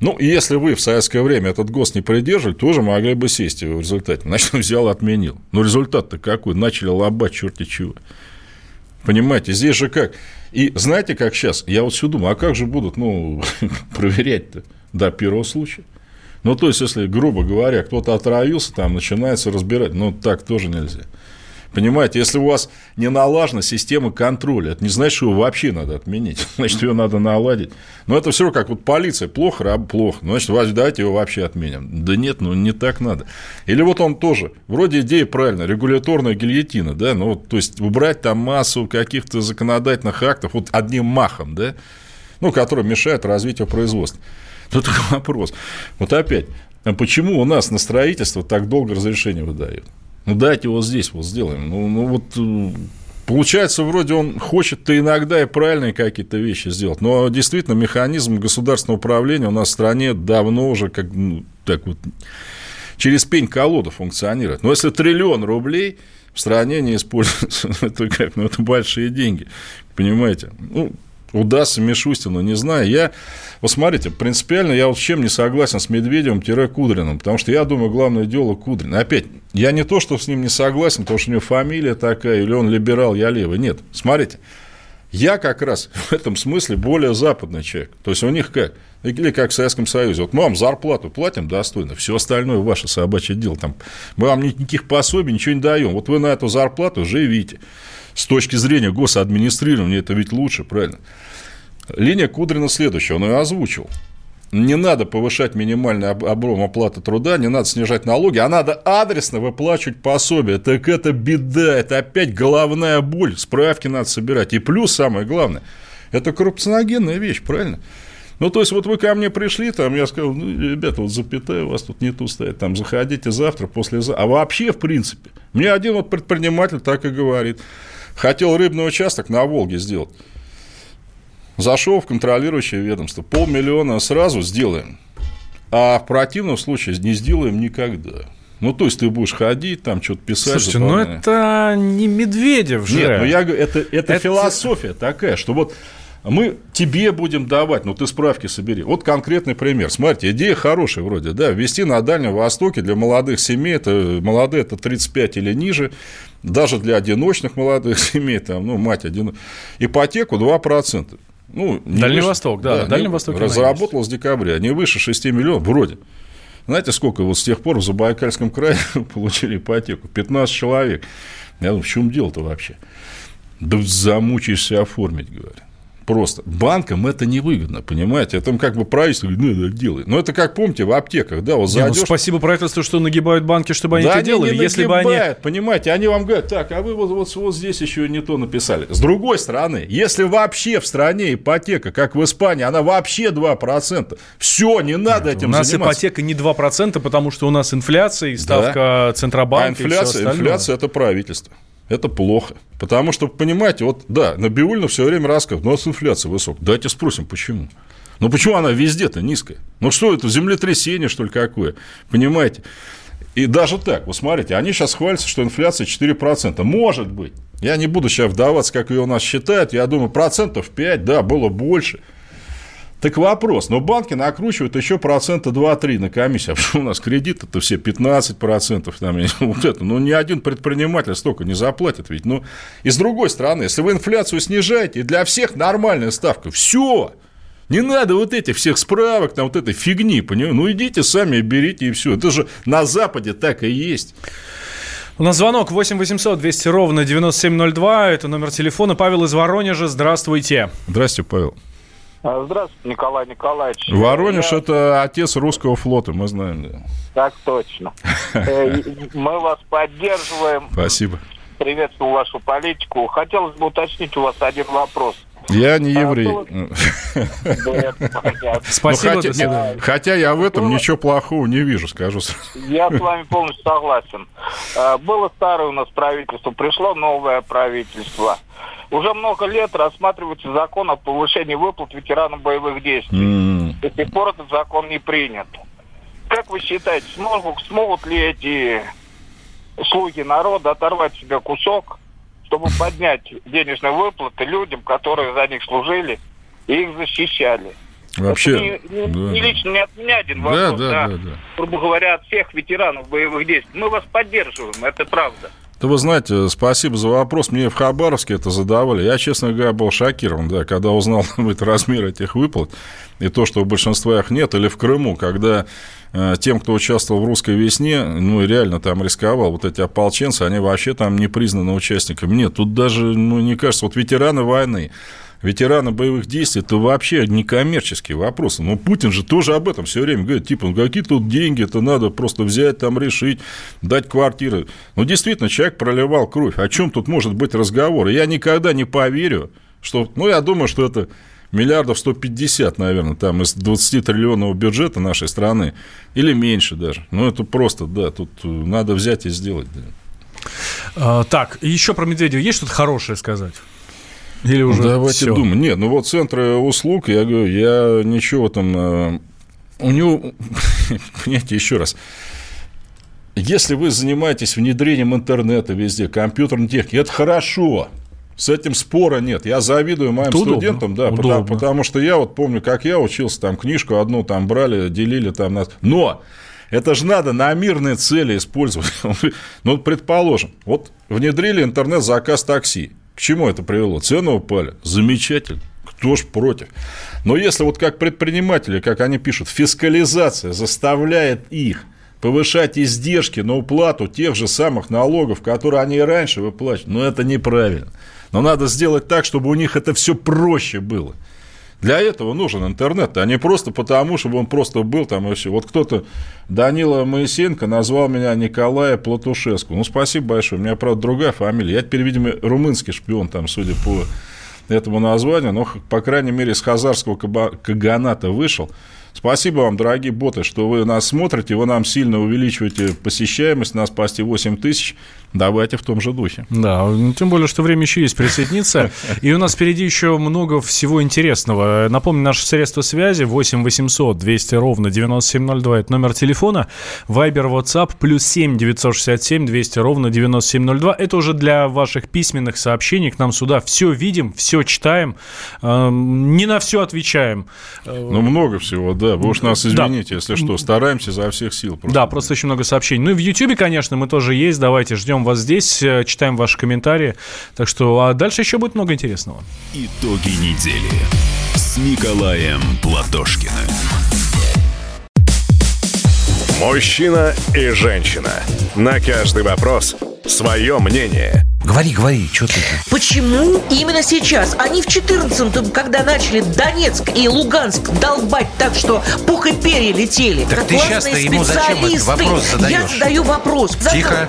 Ну, если вы в советское время этот ГОСТ не придерживали, тоже могли бы сесть его в результате. Значит, взял и отменил. Но результат-то какой? Начали лобать черти чего. Понимаете, здесь же как? И знаете, как сейчас? Я вот все думаю, а как же будут, ну, проверять-то до первого случая? Ну, то есть, если, грубо говоря, кто-то отравился, там начинается разбирать, ну, так тоже нельзя. Понимаете, если у вас не налажена система контроля, это не значит, что его вообще надо отменить, значит, ее надо наладить. Но это все как вот полиция, плохо, раб, плохо, ну, значит, давайте его вообще отменим. Да нет, ну не так надо. Или вот он тоже, вроде идея правильная, регуляторная гильотина, да, ну, вот, то есть убрать там массу каких-то законодательных актов вот одним махом, да, ну, которые мешают развитию производства. Тут вопрос. Вот опять, а почему у нас на строительство так долго разрешение выдают? Ну, дайте вот здесь вот сделаем. Ну, ну вот э, Получается, вроде он хочет-то иногда и правильные какие-то вещи сделать, но действительно механизм государственного управления у нас в стране давно уже как ну, так вот через пень-колоду функционирует. Но если триллион рублей в стране не используется, это как, ну, это большие деньги, понимаете? Ну, удастся Мишустину, не знаю. Я, вот смотрите, принципиально я вот с чем не согласен с Медведевым-Кудриным, потому что я думаю, главное дело Кудрин. Опять, я не то, что с ним не согласен, потому что у него фамилия такая, или он либерал, я левый. Нет, смотрите, Я как раз в этом смысле более западный человек. То есть у них как? Или как в Советском Союзе. Вот мы вам зарплату платим достойно, все остальное ваше собачье дело. Там, мы вам никаких пособий, ничего не даем. Вот вы на эту зарплату живите. С точки зрения госадминистрирования это ведь лучше, правильно? Линия Кудрина следующая, он ее озвучил не надо повышать минимальный объем оплаты труда, не надо снижать налоги, а надо адресно выплачивать пособие. Так это беда, это опять головная боль, справки надо собирать. И плюс, самое главное, это коррупционогенная вещь, правильно? Ну, то есть, вот вы ко мне пришли, там, я сказал, ну, ребята, вот запятая у вас тут не ту стоит, там, заходите завтра, послезавтра. А вообще, в принципе, мне один вот предприниматель так и говорит. Хотел рыбный участок на Волге сделать. Зашел в контролирующее ведомство. Полмиллиона сразу сделаем. А в противном случае не сделаем никогда. Ну, то есть ты будешь ходить, там что-то писать. Слушайте, ну это не Медведев же. Нет, ну я говорю, это, это, это философия такая, что вот мы тебе будем давать, ну ты справки собери. Вот конкретный пример. Смотрите, идея хорошая вроде, да, ввести на Дальнем Востоке для молодых семей, это молодые это 35 или ниже, даже для одиночных молодых семей, там, ну, мать один, ипотеку 2%. Ну, Дальний выше, Восток, да, да Дальний Восток. Разработал с декабря, не выше 6 миллионов, вроде. Знаете, сколько вот с тех пор в Забайкальском крае получили ипотеку? 15 человек. Я думаю, в чем дело-то вообще? Да замучаешься оформить, говорят. Просто. Банкам это невыгодно, понимаете? Это как бы правительство говорит, ну, делай. Но это как, помните, в аптеках, да, вот зайдешь... ну, спасибо правительству, что нагибают банки, чтобы они да это они делали. Не Если бы они... понимаете, они вам говорят, так, а вы вот, вот, вот здесь еще не то написали. С другой стороны, если вообще в стране ипотека, как в Испании, она вообще 2%, все, не надо Нет, этим У нас заниматься. ипотека не 2%, потому что у нас инфляция и ставка да. Центробанка а инфляция, инфляция – это правительство это плохо. Потому что, понимаете, вот, да, Набиулина все время рассказывает, ну, у нас инфляция высокая. Давайте спросим, почему? Ну, почему она везде-то низкая? Ну, что это, землетрясение, что ли, какое? Понимаете? И даже так, вот смотрите, они сейчас хвалятся, что инфляция 4%. Может быть. Я не буду сейчас вдаваться, как ее у нас считают. Я думаю, процентов 5, да, было больше. Так вопрос, но банки накручивают еще процента 2-3 на комиссию, а что у нас кредиты-то все 15 процентов, там, вот это, ну, ни один предприниматель столько не заплатит ведь, ну, и с другой стороны, если вы инфляцию снижаете, и для всех нормальная ставка, все, не надо вот этих всех справок, там вот этой фигни, понимаете? Ну, идите сами, берите и все. Это же на Западе так и есть. У нас звонок 8 800 200 ровно 9702. Это номер телефона. Павел из Воронежа. Здравствуйте. Здравствуйте, Павел. А, здравствуйте, Николай Николаевич. Воронеж Я... – это отец русского флота, мы знаем. Да. Так точно. Э, мы вас поддерживаем. Спасибо. Приветствую вашу политику. Хотелось бы уточнить у вас один вопрос. Я не а, еврей. Спасибо. Ну, хотя, хотя я в этом ничего плохого не вижу, скажу. Я с вами полностью согласен. А, было старое у нас правительство, пришло новое правительство. Уже много лет рассматривается закон о повышении выплат ветеранам боевых действий. Mm. До сих пор этот закон не принят. Как вы считаете, смогут, смогут ли эти слуги народа оторвать себе кусок, чтобы поднять денежные выплаты людям, которые за них служили и их защищали? Вообще, это не, не, да. не лично не от меня один вопрос, да, да, да, да, грубо говоря, от всех ветеранов боевых действий. Мы вас поддерживаем, это правда. Да вы знаете, спасибо за вопрос. Мне в Хабаровске это задавали. Я, честно говоря, был шокирован, да, когда узнал размер этих выплат и то, что у большинства их нет. Или в Крыму, когда э, тем, кто участвовал в русской весне, ну, реально там рисковал, вот эти ополченцы, они вообще там не признаны участниками. Нет, тут даже, ну, не кажется, вот ветераны войны, ветераны боевых действий, это вообще не коммерческие вопросы. Но Путин же тоже об этом все время говорит, типа, ну какие тут деньги, это надо просто взять, там решить, дать квартиры. Ну, действительно, человек проливал кровь. О чем тут может быть разговор? я никогда не поверю, что, ну, я думаю, что это миллиардов 150, наверное, там из 20 триллионного бюджета нашей страны, или меньше даже. Ну, это просто, да, тут надо взять и сделать. Да. А, так, еще про Медведева есть что-то хорошее сказать? Или уже Давайте все? думать. Нет, ну вот центры услуг, я говорю, я ничего там... Э, у него, понимаете, еще раз, если вы занимаетесь внедрением интернета везде, компьютерной техники, это хорошо. С этим спора нет. Я завидую моим это студентам, удобно. да, удобно. Потому, потому что я вот помню, как я учился, там книжку одну там брали, делили там. На... Но это же надо на мирные цели использовать. ну, предположим, вот внедрили интернет-заказ такси. Чему это привело? Цены упали. Замечательно. Кто ж против? Но если вот как предприниматели, как они пишут, фискализация заставляет их повышать издержки на уплату тех же самых налогов, которые они и раньше выплачивали, ну, это неправильно. Но надо сделать так, чтобы у них это все проще было. Для этого нужен интернет, а не просто потому, чтобы он просто был там и все. Вот кто-то, Данила Моисенко, назвал меня Николая Платушеску. Ну, спасибо большое. У меня, правда, другая фамилия. Я теперь, видимо, румынский шпион, там, судя по этому названию, но, по крайней мере, из хазарского каганата вышел. Спасибо вам, дорогие боты, что вы нас смотрите, вы нам сильно увеличиваете посещаемость, нас почти 8 тысяч. Давайте в том же духе. Да, ну, тем более, что время еще есть присоединиться. И у нас впереди еще много всего интересного. Напомню, наше средство связи 8 800 200 ровно 9702. Это номер телефона. Вайбер, WhatsApp плюс 7 967 200 ровно 9702. Это уже для ваших письменных сообщений к нам сюда. Все видим, все читаем. Эм, не на все отвечаем. Ну, много всего, да. Вы уж нас извините, да. если что. Стараемся за всех сил. Просто. Да, просто очень много сообщений. Ну и в YouTube, конечно, мы тоже есть. Давайте ждем ждем вас здесь, э, читаем ваши комментарии. Так что а дальше еще будет много интересного. Итоги недели с Николаем Платошкиным. Мужчина и женщина. На каждый вопрос свое мнение. Говори, говори, что ты? Почему именно сейчас? Они в 14-м, когда начали Донецк и Луганск долбать так, что пух и перья летели. Так ты сейчас-то ему зачем этот вопрос задаешь? Я задаю вопрос. Тихо.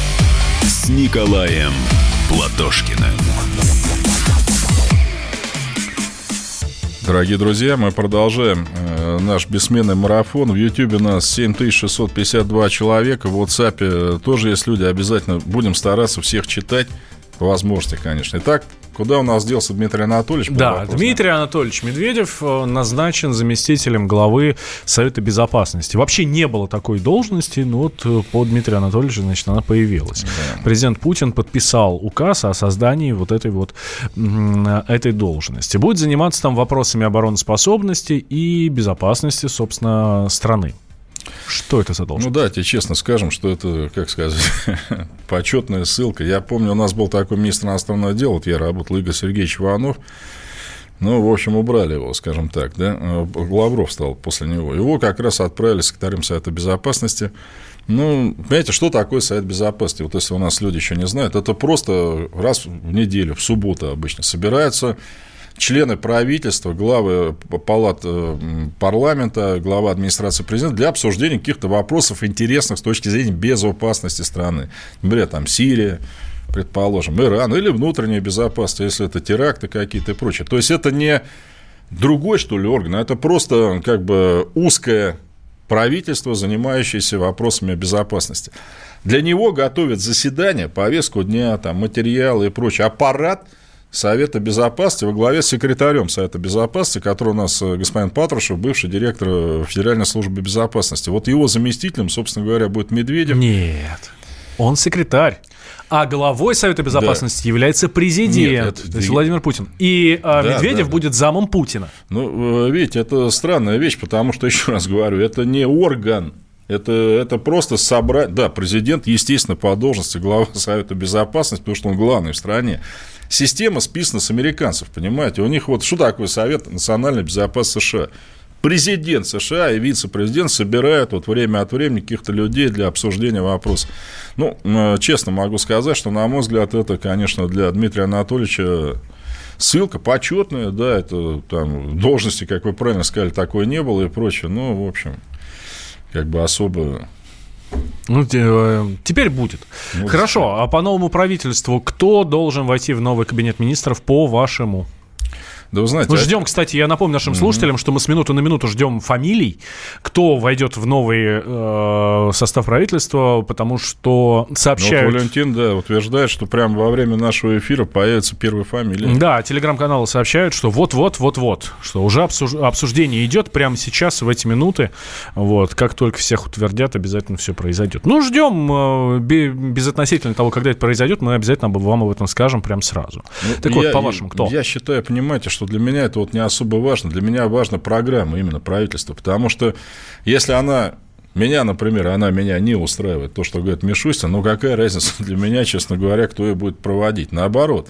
Николаем Платошкиным. Дорогие друзья, мы продолжаем э, наш бессменный марафон. В у нас 7652 человека, в WhatsApp тоже есть люди. Обязательно будем стараться всех читать по возможности, конечно. Итак, Куда у нас делся Дмитрий Анатольевич? Да, вопрос, Дмитрий да? Анатольевич Медведев э, назначен заместителем главы Совета Безопасности. Вообще не было такой должности, но вот э, по Дмитрию Анатольевичу, значит, она появилась. Да. Президент Путин подписал указ о создании вот этой вот этой должности. Будет заниматься там вопросами обороноспособности и безопасности, собственно, страны. Что это за должность? Ну тебе честно скажем, что это, как сказать, почетная ссылка. Я помню, у нас был такой министр иностранного дела, вот я работал, Игорь Сергеевич Иванов. Ну, в общем, убрали его, скажем так, да. Лавров стал после него. Его как раз отправили секретарем Совета Безопасности. Ну, понимаете, что такое Совет Безопасности? Вот если у нас люди еще не знают, это просто раз в неделю, в субботу обычно собираются члены правительства, главы палат э, парламента, глава администрации президента для обсуждения каких-то вопросов интересных с точки зрения безопасности страны. Например, там Сирия, предположим, Иран или внутренняя безопасность, если это теракты какие-то и прочее. То есть это не другой, что ли, орган, а это просто как бы узкое правительство, занимающееся вопросами безопасности. Для него готовят заседания, повестку дня, там, материалы и прочее, аппарат – Совета Безопасности во главе с секретарем Совета Безопасности, который у нас э, господин Патрушев, бывший директор э, Федеральной службы безопасности. Вот его заместителем, собственно говоря, будет Медведев. Нет, он секретарь. А главой Совета Безопасности да. является президент, Нет, это... то есть Владимир Путин. И а, да, Медведев да, будет замом Путина. Ну, э, видите, это странная вещь, потому что, еще раз говорю, это не орган это, это просто собрать... Да, президент, естественно, по должности глава Совета Безопасности, потому что он главный в стране система списана с американцев, понимаете? У них вот что такое Совет национальной безопасности США? Президент США и вице-президент собирают вот время от времени каких-то людей для обсуждения вопроса. Ну, честно могу сказать, что, на мой взгляд, это, конечно, для Дмитрия Анатольевича ссылка почетная, да, это там должности, как вы правильно сказали, такой не было и прочее. Ну, в общем, как бы особо ну, э, теперь будет. Ну, Хорошо, а по новому правительству кто должен войти в новый кабинет министров, по вашему? Да вы знаете, мы а... ждем, кстати, я напомню нашим mm-hmm. слушателям, что мы с минуты на минуту ждем фамилий, кто войдет в новый э, состав правительства, потому что сообщают... Ну, вот Валентин, да, утверждает, что прямо во время нашего эфира появится первая фамилия. Да, телеграм-каналы сообщают, что вот-вот, вот-вот, что уже обсуж... обсуждение идет прямо сейчас, в эти минуты. Вот, как только всех утвердят, обязательно все произойдет. Ну, ждем, э, безотносительно того, когда это произойдет, мы обязательно вам об этом скажем прям сразу. Ну, так я, вот, по-вашему, кто? Я считаю, понимаете, что для меня это вот не особо важно. Для меня важна программа именно правительства, потому что если она меня, например, она меня не устраивает, то, что говорит Мишустин, ну какая разница для меня, честно говоря, кто ее будет проводить. Наоборот,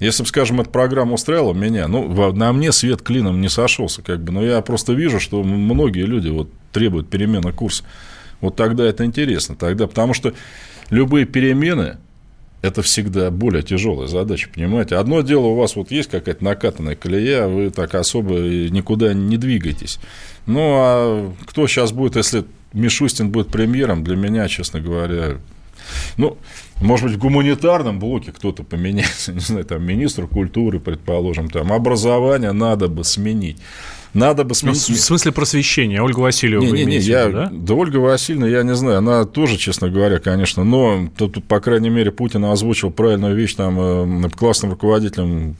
если бы, скажем, эта программа устраивала меня, ну, на мне свет клином не сошелся, как бы, но я просто вижу, что многие люди вот требуют перемены курса. Вот тогда это интересно. Тогда, потому что любые перемены, это всегда более тяжелая задача, понимаете? Одно дело, у вас вот есть какая-то накатанная колея, вы так особо никуда не двигаетесь. Ну, а кто сейчас будет, если Мишустин будет премьером, для меня, честно говоря, ну, может быть, в гуманитарном блоке кто-то поменяется, не знаю, там, министр культуры, предположим, там, образование надо бы сменить. Надо бы ну. Ну, в смысле просвещения, Ольга Васильева не, не, не, я, да? да, Ольга Васильевна, я не знаю, она тоже, честно говоря, конечно, но тут, по крайней мере, Путин озвучил правильную вещь там э, классным руководителем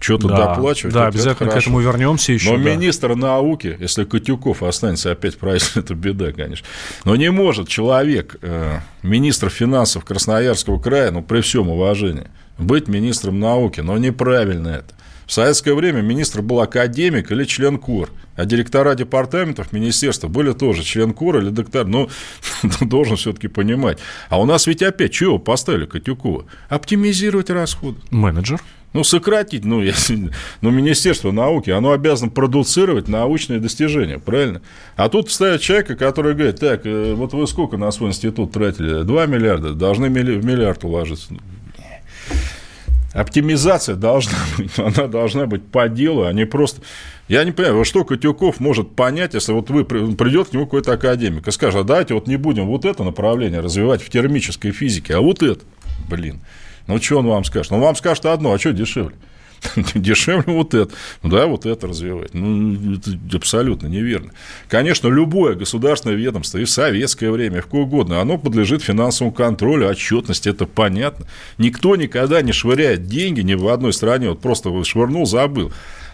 что-то да, доплачивать. Да, обязательно к этому вернемся еще. Но да. министр науки, если Котюков останется опять правительством, это беда, конечно. Но не может человек, э, министр финансов Красноярского края, ну, при всем уважении, быть министром науки, но неправильно это. В советское время министр был академик или член КУР, а директора департаментов министерства были тоже член КУР или доктор. Ну, должен все-таки понимать. А у нас ведь опять чего поставили Катюкова? Оптимизировать расходы. Менеджер. Ну, сократить, ну, если, ну, Министерство науки, оно обязано продуцировать научные достижения, правильно? А тут ставят человека, который говорит, так, э, вот вы сколько на свой институт тратили? 2 миллиарда, должны в миллиард уложиться. Оптимизация должна быть, она должна быть по делу, а не просто... Я не понимаю, что Котюков может понять, если вот вы придет к нему какой-то академик и скажет, а давайте вот не будем вот это направление развивать в термической физике, а вот это, блин. Ну, что он вам скажет? Он вам скажет одно, а что дешевле? Дешевле вот это. Ну, да, вот это развивать. Ну, это абсолютно неверно. Конечно, любое государственное ведомство и в советское время, в какое угодно, оно подлежит финансовому контролю, отчетности, это понятно. Никто никогда не швыряет деньги ни в одной стране, вот просто швырнул, забыл.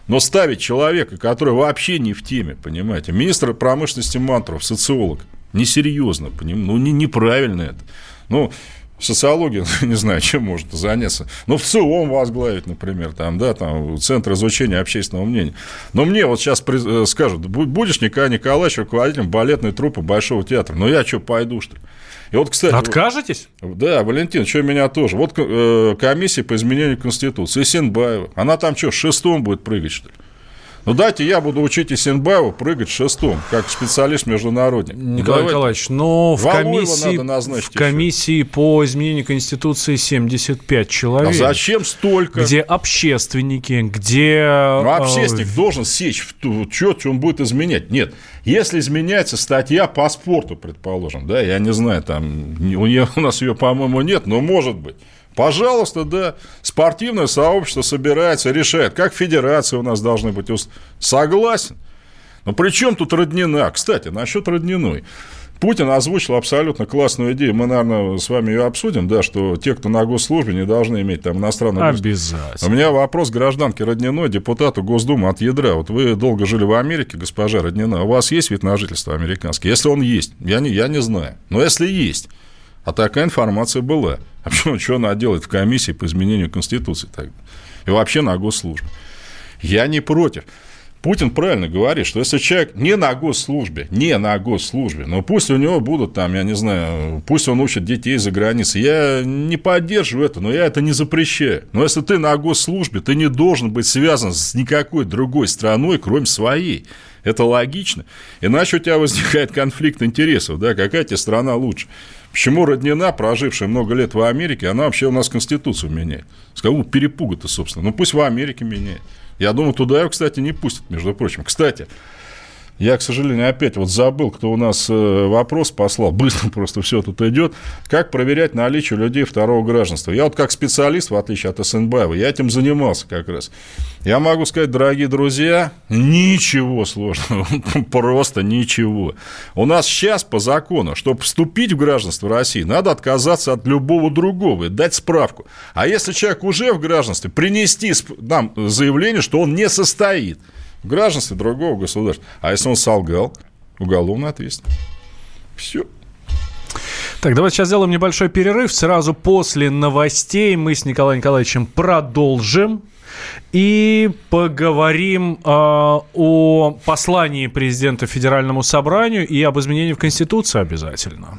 Но ставить человека, который вообще не в теме, понимаете, министр промышленности Мантров, социолог, несерьезно, поним, ну, не, неправильно это. Ну, социология, не знаю, чем может заняться. Ну, в ЦИОМ возглавить, например, там, да, там, Центр изучения общественного мнения. Но мне вот сейчас э, скажут, будешь Николай Николаевич руководителем балетной труппы Большого театра. Ну, я что, пойду, что ли? И вот, кстати... Откажетесь? Да, Валентин, что меня тоже. Вот э, комиссия по изменению Конституции, Сенбаева. Она там что, шестом будет прыгать, что ли? Ну, дайте я буду учить Исенбаеву прыгать шестом, как специалист-международник. Николай Давайте. Николаевич, но в комиссии, в комиссии по изменению Конституции 75 человек. А зачем столько? Где общественники, где... Ну, общественник э... должен сечь в ту четь, он будет изменять. Нет, если изменяется статья по спорту, предположим, да, я не знаю, там, у, нее, у нас ее, по-моему, нет, но может быть. Пожалуйста, да, спортивное сообщество собирается, решает, как федерации у нас должны быть. Согласен. Но при чем тут Роднина? Кстати, насчет Родниной. Путин озвучил абсолютно классную идею. Мы, наверное, с вами ее обсудим, да, что те, кто на госслужбе, не должны иметь там иностранного Обязательно. У меня вопрос гражданке Родниной, депутату Госдумы от ядра. Вот вы долго жили в Америке, госпожа Роднина. У вас есть вид на жительство американский? Если он есть, я не, я не знаю. Но если есть, а такая информация была. А почему, что она делает в комиссии по изменению Конституции тогда? И вообще на госслужбе. Я не против. Путин правильно говорит, что если человек не на госслужбе, не на госслужбе, но пусть у него будут там, я не знаю, пусть он учит детей за границей, я не поддерживаю это, но я это не запрещаю. Но если ты на госслужбе, ты не должен быть связан с никакой другой страной, кроме своей. Это логично. Иначе у тебя возникает конфликт интересов, да, какая тебе страна лучше. Почему Роднина, прожившая много лет в Америке, она вообще у нас Конституцию меняет? С какого перепуга-то, собственно? Ну, пусть в Америке меняет. Я думаю, туда ее, кстати, не пустят, между прочим. Кстати, Я, к сожалению, опять вот забыл, кто у нас э, вопрос послал. Быстро просто все тут идет. Как проверять наличие людей второго гражданства? Я вот как специалист, в отличие от Эсенбаева, я этим занимался как раз. Я могу сказать, дорогие друзья, ничего сложного, просто ничего. У нас сейчас по закону, чтобы вступить в гражданство России, надо отказаться от любого другого и дать справку. А если человек уже в гражданстве, принести нам заявление, что он не состоит – гражданстве другого государства. А если он солгал, уголовная ответственность. Все. Так, давайте сейчас сделаем небольшой перерыв. Сразу после новостей мы с Николаем Николаевичем продолжим и поговорим э, о послании президента Федеральному собранию и об изменении в Конституции обязательно.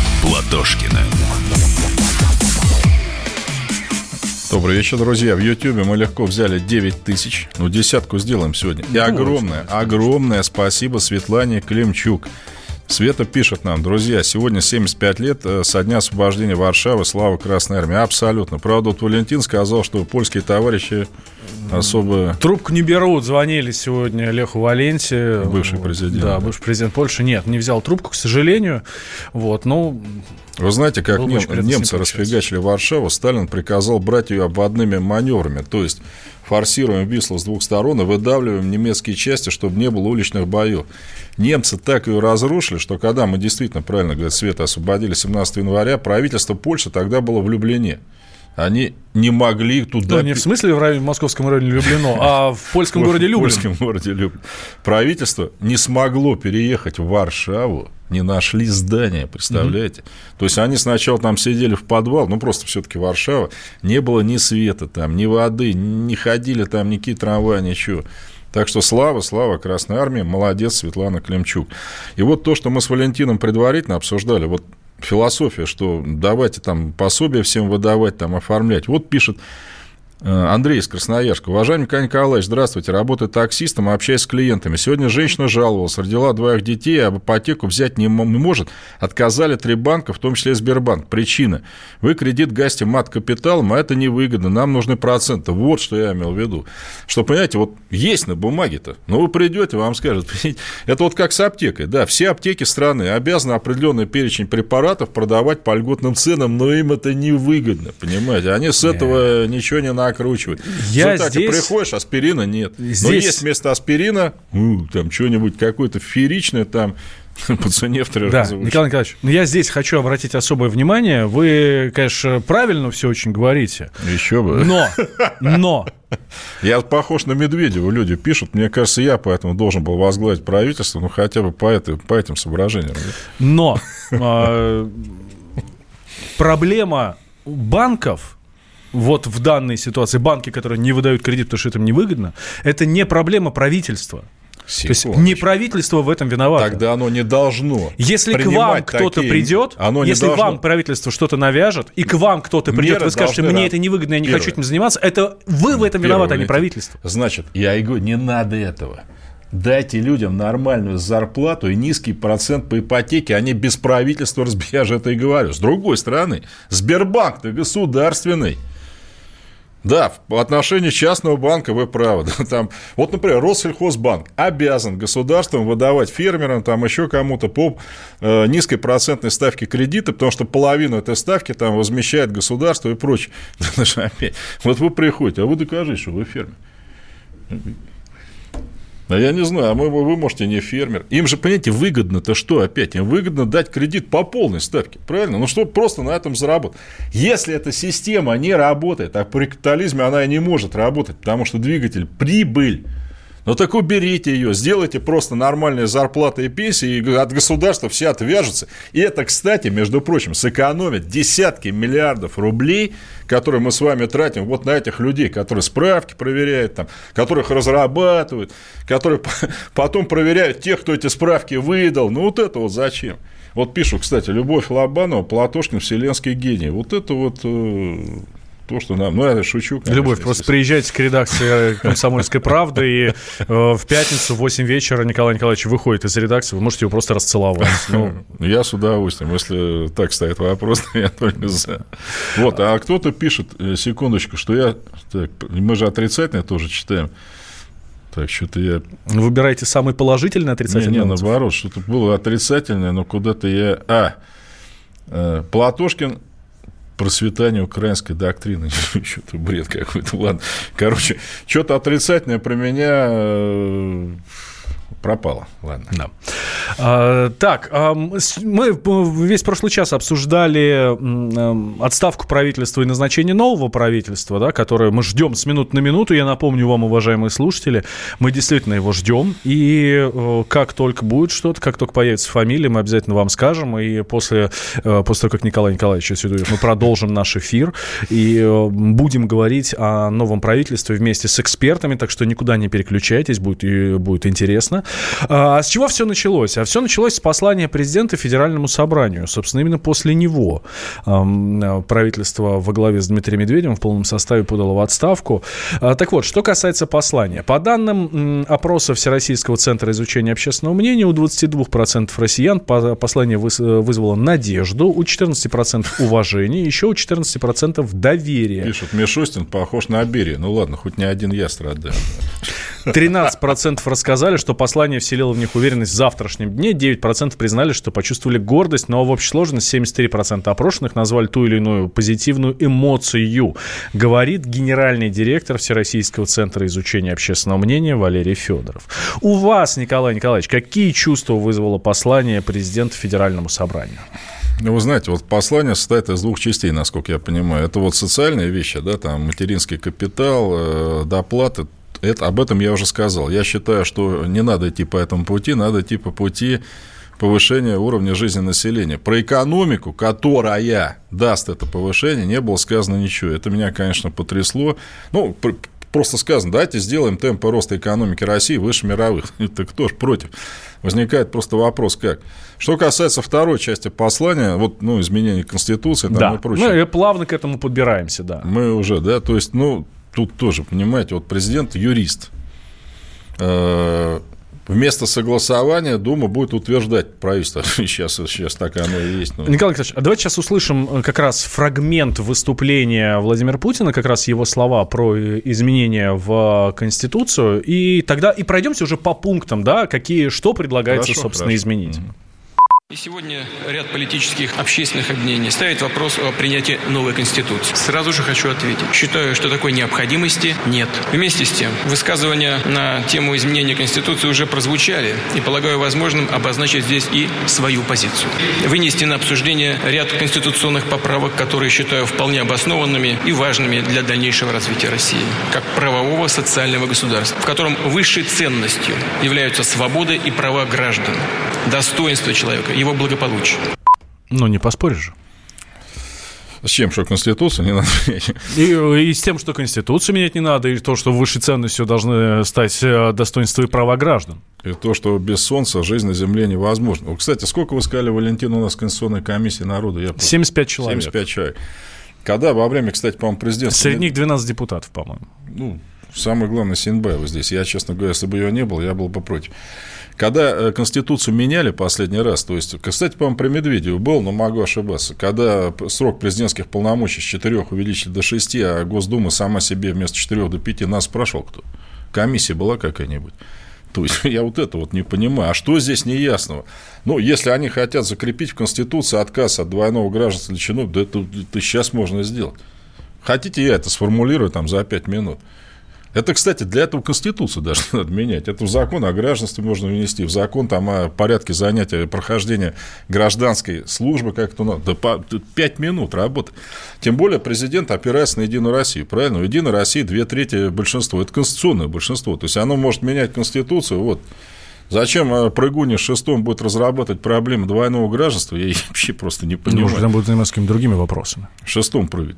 Платошкиным. Добрый вечер, друзья. В Ютьюбе мы легко взяли 9 тысяч. Ну, десятку сделаем сегодня. И огромное, огромное спасибо Светлане Климчук. Света пишет нам, друзья, сегодня 75 лет э, со дня освобождения Варшавы, слава Красной Армии. Абсолютно. Правда, вот Валентин сказал, что польские товарищи особо... Трубку не берут. Звонили сегодня Леху Валенте. Бывший президент. Да, бывший президент Польши. Нет, не взял трубку, к сожалению. Вот, ну... Вы знаете, как нем, немцы расфигачили Варшаву, Сталин приказал брать ее обводными маневрами. То есть форсируем Вислу с двух сторон и выдавливаем немецкие части, чтобы не было уличных боев. Немцы так ее разрушили, что когда мы действительно, правильно говорят, Света освободили 17 января, правительство Польши тогда было в Люблине они не могли туда... Ну, не в смысле в, районе, в московском районе Люблино, а в польском городе Люблин. В польском городе Люблин. Правительство не смогло переехать в Варшаву, не нашли здания, представляете? Mm-hmm. То есть они сначала там сидели в подвал, ну просто все-таки Варшава, не было ни света там, ни воды, не ходили там никакие трамваи, ничего. Так что слава, слава Красной Армии, молодец Светлана Климчук. И вот то, что мы с Валентином предварительно обсуждали, вот философия, что давайте там пособие всем выдавать, там оформлять. Вот пишет Андрей из Красноярска. Уважаемый Николай Николаевич, здравствуйте. Работаю таксистом, общаюсь с клиентами. Сегодня женщина жаловалась, родила двоих детей, а об ипотеку взять не может. Отказали три банка, в том числе Сбербанк. Причина. Вы кредит гасите мат капиталом, а это невыгодно. Нам нужны проценты. Вот что я имел в виду. Что, понимаете, вот есть на бумаге-то. Но вы придете, вам скажут. Это вот как с аптекой. Да, все аптеки страны обязаны определенный перечень препаратов продавать по льготным ценам, но им это невыгодно, понимаете. Они с этого ничего не на накручивать. Я в здесь... приходишь, аспирина нет. Здесь... Но есть вместо аспирина ну, там что-нибудь какое-то феричное там по цене в три да, раза выше. Николай Николаевич, ну я здесь хочу обратить особое внимание. Вы, конечно, правильно все очень говорите. Еще бы. Но, но... Я похож на Медведева, люди пишут. Мне кажется, я поэтому должен был возглавить правительство, ну, хотя бы по, это, по этим соображениям. Но э, проблема банков вот в данной ситуации банки, которые не выдают кредит, потому что это им невыгодно, это не проблема правительства. Секундочку. То есть не правительство в этом виновато. Тогда оно не должно. Если к вам кто-то такие... придет, оно если должно... вам правительство что-то навяжет, и к вам кто-то придет, вы скажете, мне это невыгодно, я не Первое. хочу этим заниматься, это вы в этом виноваты, а не правительство. Значит, я и говорю, не надо этого. Дайте людям нормальную зарплату и низкий процент по ипотеке, они без правительства, же это и говорю. С другой стороны, Сбербанк-то государственный. Да, в отношении частного банка вы правы. Там, вот, например, Россельхозбанк обязан государством выдавать фермерам, там еще кому-то по э, низкой процентной ставке кредита, потому что половину этой ставки там возмещает государство и прочее. Вот вы приходите, а вы докажите, что вы фермер. А я не знаю, а мы, вы можете не фермер. Им же, понимаете, выгодно-то что опять? Им выгодно дать кредит по полной ставке, правильно? Ну, чтобы просто на этом заработать. Если эта система не работает, а при капитализме она и не может работать, потому что двигатель прибыль, Ну так уберите ее, сделайте просто нормальные зарплаты и пенсии, и от государства все отвяжутся. И это, кстати, между прочим, сэкономит десятки миллиардов рублей, которые мы с вами тратим вот на этих людей, которые справки проверяют, там, которых разрабатывают, которые потом проверяют тех, кто эти справки выдал. Ну вот это вот зачем? Вот пишут, кстати, Любовь Лобанова, Платошкин, вселенский гений. Вот это вот э, то, что нам... Ну, я шучу, конечно, Любовь, просто приезжайте к редакции «Комсомольской правды», и э, в пятницу в 8 вечера Николай Николаевич выходит из редакции, вы можете его просто расцеловать. Ну, я с удовольствием. Если так стоит вопрос, я только за. Вот, а кто-то пишет, э, секундочку, что я... Мы же отрицательное тоже читаем. Так, что-то я... Выбирайте самый положительный отрицательный. Не, не наоборот, что-то было отрицательное, но куда-то я... А, э, Платошкин просветание украинской доктрины. Что-то бред какой-то. Ладно. Короче, что-то отрицательное про меня э, пропало. Ладно. Да. А, так, мы весь прошлый час обсуждали отставку правительства и назначение нового правительства, да, которое мы ждем с минут на минуту. Я напомню вам, уважаемые слушатели, мы действительно его ждем. И э, как только будет что-то, как только появится фамилия, мы обязательно вам скажем. И после, э, после того, как Николай Николаевич отсюда мы продолжим наш эфир и э, будем говорить о новом правительстве вместе с экспертами. Так что никуда не переключайтесь, будет, будет интересно. А с чего все началось? А все началось с послания президента Федеральному собранию. Собственно, именно после него правительство во главе с Дмитрием Медведевым в полном составе подало в отставку. А, так вот, что касается послания. По данным опроса Всероссийского центра изучения общественного мнения, у 22% россиян послание вызвало надежду, у 14% уважение, еще у 14% доверие. Пишут, Мишустин похож на Абери. Ну ладно, хоть не один я страдаю. 13% рассказали, что послание вселило в них уверенность в завтрашнем дне, 9% признали, что почувствовали гордость, но в общей сложности 73% опрошенных назвали ту или иную позитивную эмоцию, говорит генеральный директор Всероссийского центра изучения общественного мнения Валерий Федоров. У вас, Николай Николаевич, какие чувства вызвало послание президента Федеральному собранию? Ну, вы знаете, вот послание состоит из двух частей, насколько я понимаю. Это вот социальные вещи, да, там материнский капитал, э, доплаты, это, об этом я уже сказал. Я считаю, что не надо идти по этому пути, надо идти по пути повышения уровня жизни населения. Про экономику, которая даст это повышение, не было сказано ничего. Это меня, конечно, потрясло. Ну, просто сказано, давайте сделаем темпы роста экономики России выше мировых. Это кто ж против? Возникает просто вопрос, как? Что касается второй части послания, вот, ну, изменения Конституции там да. и прочее. Мы плавно к этому подбираемся, да. Мы уже, да, то есть, ну, тут тоже, понимаете, вот президент юрист. Э, вместо согласования Дума будет утверждать правительство. Сейчас, сейчас так оно и есть. Ну. Николай Николаевич, а давайте сейчас услышим э, как раз фрагмент выступления Владимира Путина, как раз его слова про изменения в Конституцию, и тогда и пройдемся уже по пунктам, да, какие, что предлагается, хорошо, собственно, хорошо. изменить. И сегодня ряд политических общественных объединений ставит вопрос о принятии новой Конституции. Сразу же хочу ответить. Считаю, что такой необходимости нет. Вместе с тем, высказывания на тему изменения Конституции уже прозвучали, и полагаю возможным обозначить здесь и свою позицию. Вынести на обсуждение ряд конституционных поправок, которые считаю вполне обоснованными и важными для дальнейшего развития России, как правового социального государства, в котором высшей ценностью являются свобода и права граждан, достоинство человека, его благополучия. Ну, не поспоришь же. С чем, что Конституцию не надо менять? И, и с тем, что Конституцию менять не надо, и то, что высшей ценностью должны стать э, достоинство и права граждан. И то, что без солнца жизнь на Земле невозможна. Кстати, сколько вы сказали, Валентин, у нас Конституционной комиссии народу? Я 75 человек. 75 человек. Когда во время, кстати, по-моему, президента... Среди них 12 депутатов, по-моему. Ну, самое главное, Синбаева здесь. Я, честно говоря, если бы ее не было, я был бы против. Когда э, Конституцию меняли последний раз, то есть, кстати, по-моему, про Медведева был, но могу ошибаться, когда срок президентских полномочий с 4 увеличили до 6, а Госдума сама себе вместо 4 до 5 нас спрашивал кто? Комиссия была какая-нибудь? То есть я вот это вот не понимаю. А что здесь неясного? Ну, если они хотят закрепить в Конституции отказ от двойного гражданства величину, да это, это сейчас можно сделать. Хотите, я это сформулирую там за 5 минут. Это, кстати, для этого Конституцию даже надо менять. Это в закон о гражданстве можно внести, в закон там о порядке занятия, прохождения гражданской службы, как то надо. Да по, 5 минут работы. Тем более президент опирается на Единую Россию, правильно? У Единой России две трети большинства. Это конституционное большинство. То есть оно может менять Конституцию. Вот. Зачем э, прыгуни шестом будет разрабатывать проблему двойного гражданства, я вообще просто не понимаю. Может, там будут заниматься какими-то другими вопросами. Шестом прыгать.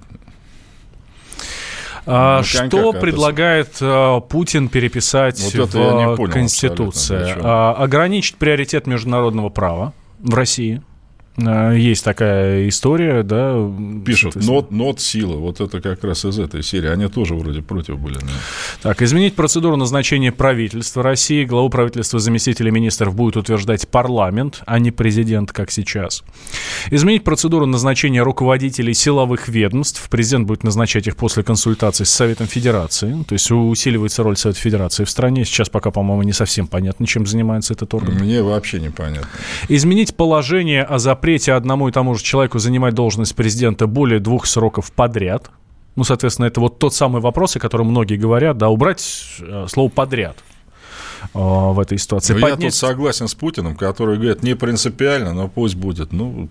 А, ну, что предлагает а, Путин переписать вот в понял, Конституции? А, ограничить приоритет международного права в России – Э, есть такая история, да. Пишут, нот, нот сила. Вот это как раз из этой серии. Они тоже вроде против были. Да. Так, изменить процедуру назначения правительства России. Главу правительства заместителя министров будет утверждать парламент, а не президент, как сейчас. Изменить процедуру назначения руководителей силовых ведомств. Президент будет назначать их после консультаций с Советом Федерации. То есть усиливается роль Совета Федерации в стране. Сейчас пока, по-моему, не совсем понятно, чем занимается этот орган. Мне вообще непонятно. Изменить положение о запрете запрете одному и тому же человеку занимать должность президента более двух сроков подряд. Ну, соответственно, это вот тот самый вопрос, о котором многие говорят, да, убрать э, слово «подряд» э, в этой ситуации. Ну, Поднять... Я тут согласен с Путиным, который говорит, не принципиально, но пусть будет. Ну,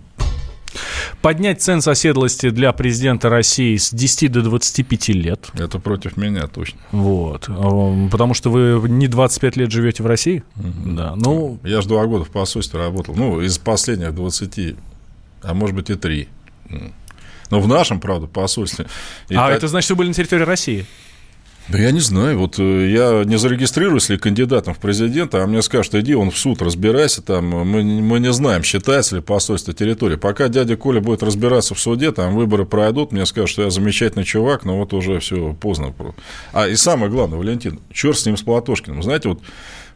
Поднять цен соседлости для президента России с 10 до 25 лет. Это против меня точно. Вот. Э, потому что вы не 25 лет живете в России? Угу. Да. Ну... Я же два года в посольстве работал. Ну, из последних 20, а может быть и 3. Но в нашем, правда, посольстве. И а так... это значит, что вы были на территории России? Да я не знаю. Вот э, я не зарегистрируюсь ли кандидатом в президента, а мне скажут, иди он в суд, разбирайся там. Мы, мы не знаем, считается ли посольство территории. Пока дядя Коля будет разбираться в суде, там выборы пройдут, мне скажут, что я замечательный чувак, но вот уже все поздно. А и самое главное, Валентин, черт с ним, с Платошкиным. Знаете, вот,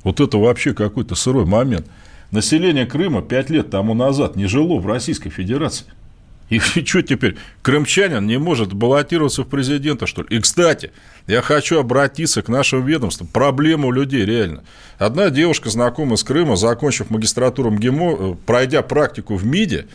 вот это вообще какой-то сырой момент. Население Крыма пять лет тому назад не жило в Российской Федерации. И что теперь? Крымчанин не может баллотироваться в президента, что ли? И, кстати, я хочу обратиться к нашему ведомству. Проблема у людей реально. Одна девушка, знакомая с Крыма, закончив магистратуру МГИМО, э, пройдя практику в МИДе,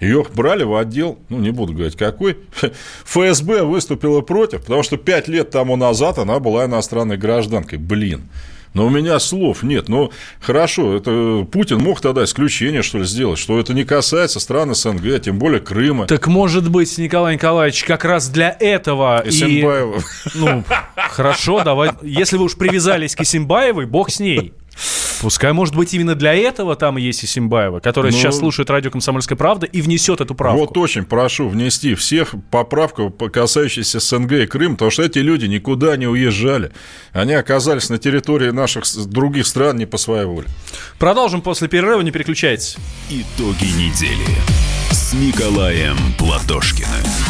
ее брали в отдел, ну, не буду говорить какой, ФСБ выступила против, потому что пять лет тому назад она была иностранной гражданкой. Блин. Но у меня слов нет. Ну, хорошо, это Путин мог тогда исключение, что ли, сделать, что это не касается стран СНГ, а тем более Крыма. Так, может быть, Николай Николаевич, как раз для этого Исимбаева. И... Ну, хорошо, давай. Если вы уж привязались к Исимбаевой, бог с ней. Пускай, может быть, именно для этого там есть и Симбаева, которая ну, сейчас слушает радио «Комсомольская правда» и внесет эту правку. Вот очень прошу внести всех поправку, касающуюся СНГ и Крым, потому что эти люди никуда не уезжали. Они оказались на территории наших других стран не по своей воле. Продолжим после перерыва, не переключайтесь. Итоги недели с Николаем Платошкиным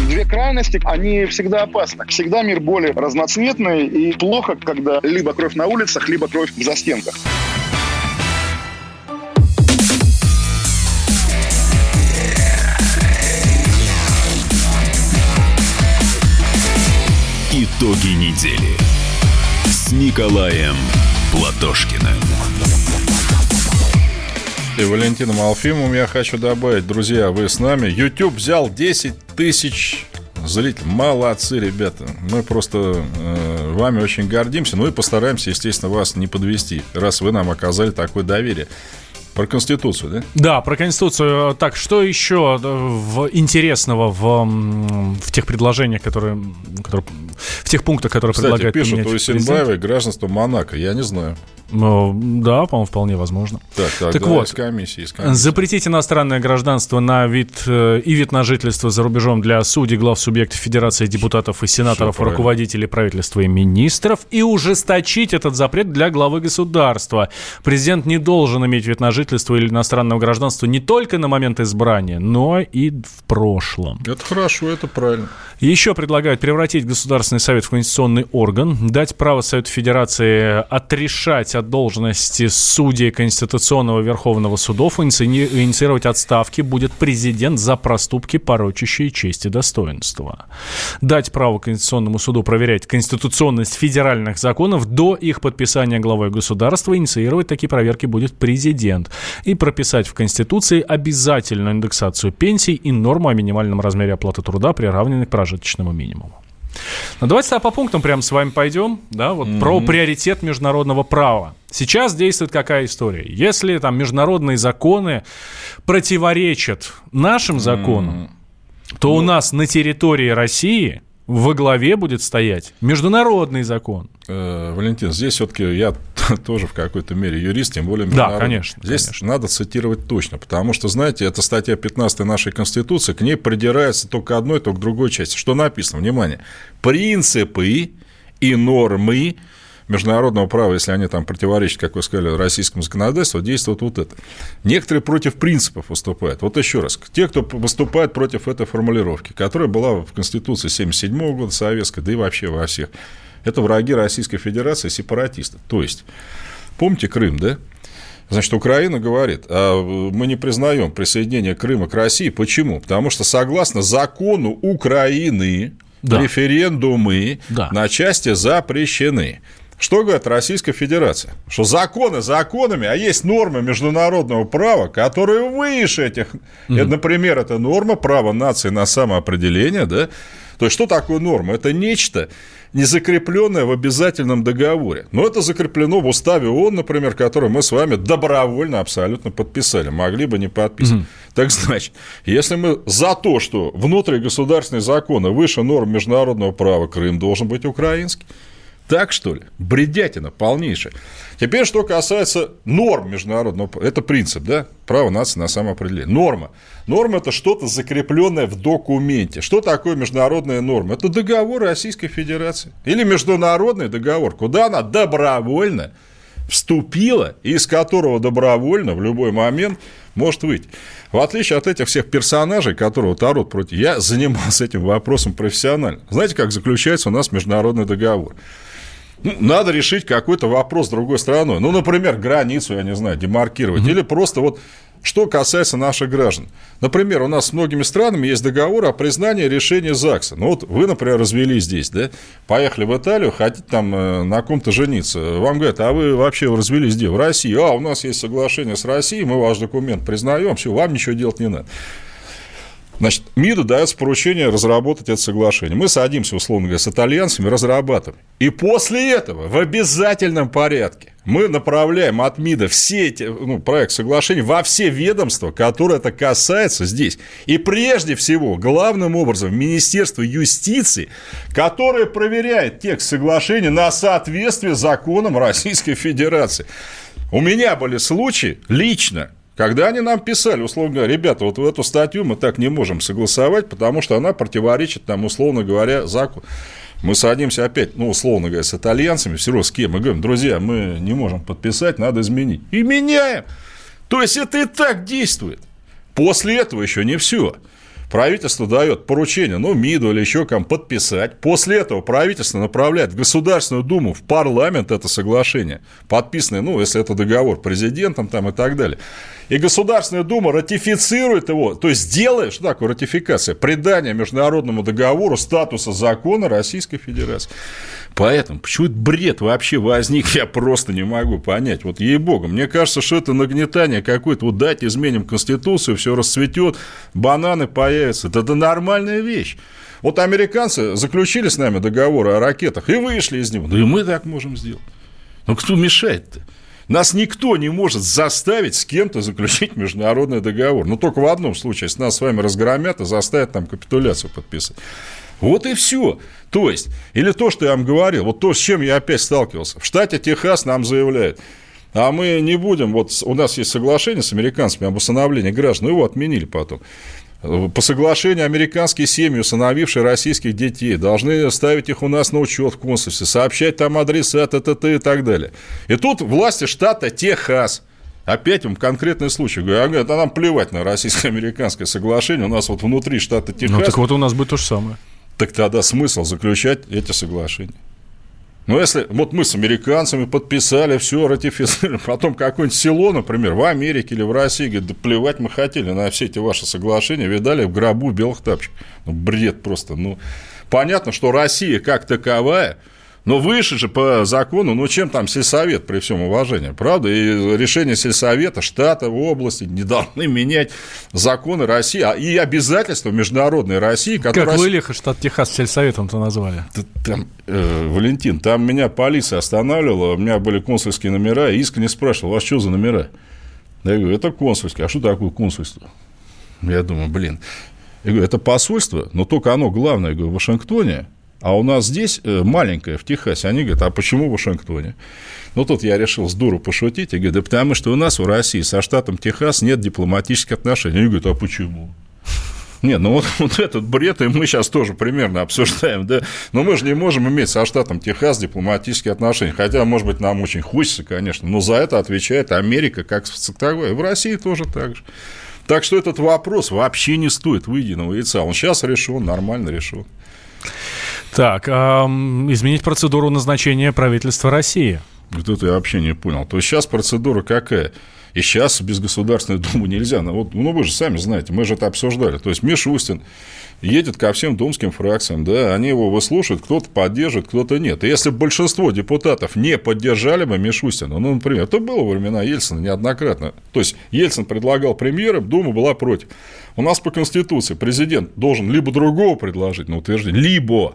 Две крайности, они всегда опасны. Всегда мир более разноцветный и плохо, когда либо кровь на улицах, либо кровь в застенках. Итоги недели с Николаем Платошкиным и Валентином Алфимовым я хочу добавить, друзья, вы с нами. YouTube взял 10 тысяч зрителей. Молодцы, ребята. Мы просто э, вами очень гордимся. Ну и постараемся, естественно, вас не подвести, раз вы нам оказали такое доверие. Про Конституцию, да? Да, про Конституцию. Так, что еще в, интересного в, в тех предложениях, которые, которые... В тех пунктах, которые Кстати, предлагают пишут у Исенбаевой гражданство Монако. Я не знаю. Ну, да, по-моему, вполне возможно. Так, так, так да, вот, из комиссии, из комиссии. запретить иностранное гражданство на вид э, и вид на жительство за рубежом для судей, глав субъектов Федерации, депутатов и сенаторов, Всё руководителей правительства и министров, и ужесточить этот запрет для главы государства. Президент не должен иметь вид на жительство или иностранное гражданство не только на момент избрания, но и в прошлом. Это хорошо, это правильно. Еще предлагают превратить Государственный совет в конституционный орган, дать право Совету Федерации отрешать от должности судей Конституционного Верховного судов, иници- инициировать отставки будет президент за проступки, порочащие честь и достоинство. Дать право Конституционному суду проверять конституционность федеральных законов до их подписания главой государства, инициировать такие проверки будет президент. И прописать в Конституции обязательную индексацию пенсий и норму о минимальном размере оплаты труда, приравненной к прожиточному минимуму. Ну, давайте тогда по пунктам прямо с вами пойдем, да, вот mm-hmm. про приоритет международного права. Сейчас действует какая история? Если там международные законы противоречат нашим законам, mm-hmm. то ну... у нас на территории России во главе будет стоять международный закон. Э, Валентин, здесь все-таки я тоже в какой-то мере юрист, тем более Да, конечно. Здесь конечно. надо цитировать точно, потому что, знаете, это статья 15 нашей Конституции, к ней придирается только одной, только другой части. Что написано? Внимание. Принципы и нормы международного права, если они там противоречат, как вы сказали, российскому законодательству, действует вот это. Некоторые против принципов выступают. Вот еще раз, те, кто выступает против этой формулировки, которая была в Конституции 1977 года советской, да и вообще во всех, это враги Российской Федерации, сепаратисты. То есть, помните Крым, да? Значит, Украина говорит, а мы не признаем присоединение Крыма к России. Почему? Потому что согласно закону Украины да. референдумы да. на части запрещены. Что говорит Российская Федерация? Что законы законами, а есть нормы международного права, которые выше этих. Это, например, это норма права нации на самоопределение, да? То есть, что такое норма? Это нечто, не закрепленное в обязательном договоре. Но это закреплено в уставе ООН, например, который мы с вами добровольно абсолютно подписали. Могли бы не подписать. Mm-hmm. Так значит, если мы за то, что внутригосударственные законы выше норм международного права, Крым должен быть украинский. Так что ли? Бредятина полнейшая. Теперь, что касается норм международного. Это принцип, да? Право нации на самоопределение. Норма. Норма – это что-то закрепленное в документе. Что такое международная норма? Это договор Российской Федерации. Или международный договор, куда она добровольно вступила, из которого добровольно в любой момент может выйти. В отличие от этих всех персонажей, которые тарут против... Я занимался этим вопросом профессионально. Знаете, как заключается у нас международный договор? Ну, надо решить какой-то вопрос с другой стороной. Ну, например, границу, я не знаю, демаркировать. Mm-hmm. Или просто вот что касается наших граждан. Например, у нас с многими странами есть договор о признании решения ЗАГСа. Ну, вот вы, например, развелись здесь, да, поехали в Италию, хотите там э, на ком-то жениться. Вам говорят, а вы вообще развелись где? В России. А, у нас есть соглашение с Россией, мы ваш документ признаем, все, вам ничего делать не надо. Значит, МИДу дается поручение разработать это соглашение. Мы садимся, условно говоря, с итальянцами, разрабатываем. И после этого в обязательном порядке мы направляем от МИДа все эти, ну, проект соглашений во все ведомства, которые это касается здесь. И прежде всего, главным образом, Министерство юстиции, которое проверяет текст соглашения на соответствие законам Российской Федерации. У меня были случаи лично, когда они нам писали, условно говоря, ребята, вот эту статью мы так не можем согласовать, потому что она противоречит нам, условно говоря, закону. Мы садимся опять, ну, условно говоря, с итальянцами, все равно с кем, мы говорим, друзья, мы не можем подписать, надо изменить. И меняем. То есть, это и так действует. После этого еще не все правительство дает поручение, ну, МИДу или еще кому подписать. После этого правительство направляет в Государственную Думу, в парламент это соглашение, подписанное, ну, если это договор президентом там и так далее. И Государственная Дума ратифицирует его, то есть делает, что такое ратификация? Придание международному договору статуса закона Российской Федерации. Поэтому, почему этот бред вообще возник, я просто не могу понять. Вот ей-богу, мне кажется, что это нагнетание какое-то. Вот дать изменим Конституцию, все расцветет, бананы появятся. Это, это нормальная вещь. Вот американцы заключили с нами договор о ракетах и вышли из него. Да и мы так можем сделать. Ну, кто мешает-то? Нас никто не может заставить с кем-то заключить международный договор. Но только в одном случае, если нас с вами разгромят и заставят там капитуляцию подписать. Вот и все. То есть, или то, что я вам говорил, вот то, с чем я опять сталкивался. В штате Техас нам заявляют, а мы не будем, вот у нас есть соглашение с американцами об усыновлении граждан, его отменили потом. По соглашению американские семьи, усыновившие российских детей, должны ставить их у нас на учет в консульстве, сообщать там адреса, т, т, т и так далее. И тут власти штата Техас Опять вам конкретный случай. Говорят, а нам плевать на российско-американское соглашение. У нас вот внутри штата Техас. Ну, так вот у нас будет то же самое. Так тогда смысл заключать эти соглашения. Ну, если вот мы с американцами подписали, все, ратифицировали, потом какое-нибудь село, например, в Америке или в России, говорит, да плевать мы хотели на все эти ваши соглашения, видали в гробу белых тапочек. Ну, бред просто. Ну, понятно, что Россия как таковая – но выше же по закону, ну чем там сельсовет при всем уважении, правда? И решение сельсовета, штата, области не должны менять законы России а и обязательства международной России. Которые... Как вы лихо штат Техас сельсоветом-то назвали? Там, э, Валентин, там меня полиция останавливала, у меня были консульские номера, и искренне спрашивал, у вас что за номера? Я говорю, это консульские. А что такое консульство? Я думаю, блин. Я говорю, это посольство, но только оно главное, я говорю, в Вашингтоне, а у нас здесь э, маленькая, в Техасе. Они говорят, а почему в Вашингтоне? Ну, тут я решил с дуру пошутить. И говорю, да потому что у нас в России со штатом Техас нет дипломатических отношений. Они говорят, а почему? Нет, ну вот, вот этот бред, и мы сейчас тоже примерно обсуждаем, да, но мы же не можем иметь со штатом Техас дипломатические отношения, хотя, может быть, нам очень хочется, конечно, но за это отвечает Америка как такое, в России тоже так же. Так что этот вопрос вообще не стоит выеденного яйца, он сейчас решен, нормально решен. Так, эм, изменить процедуру назначения правительства России. Вот это я вообще не понял. То есть сейчас процедура какая? И сейчас без Государственной Думы нельзя. Ну, вот, ну, вы же сами знаете, мы же это обсуждали. То есть Мишустин едет ко всем думским фракциям, да, они его выслушают, кто-то поддержит, кто-то нет. И если большинство депутатов не поддержали бы Мишустина, ну, например, это было во времена Ельцина неоднократно. То есть Ельцин предлагал премьера, Дума была против. У нас по Конституции президент должен либо другого предложить на утверждение, либо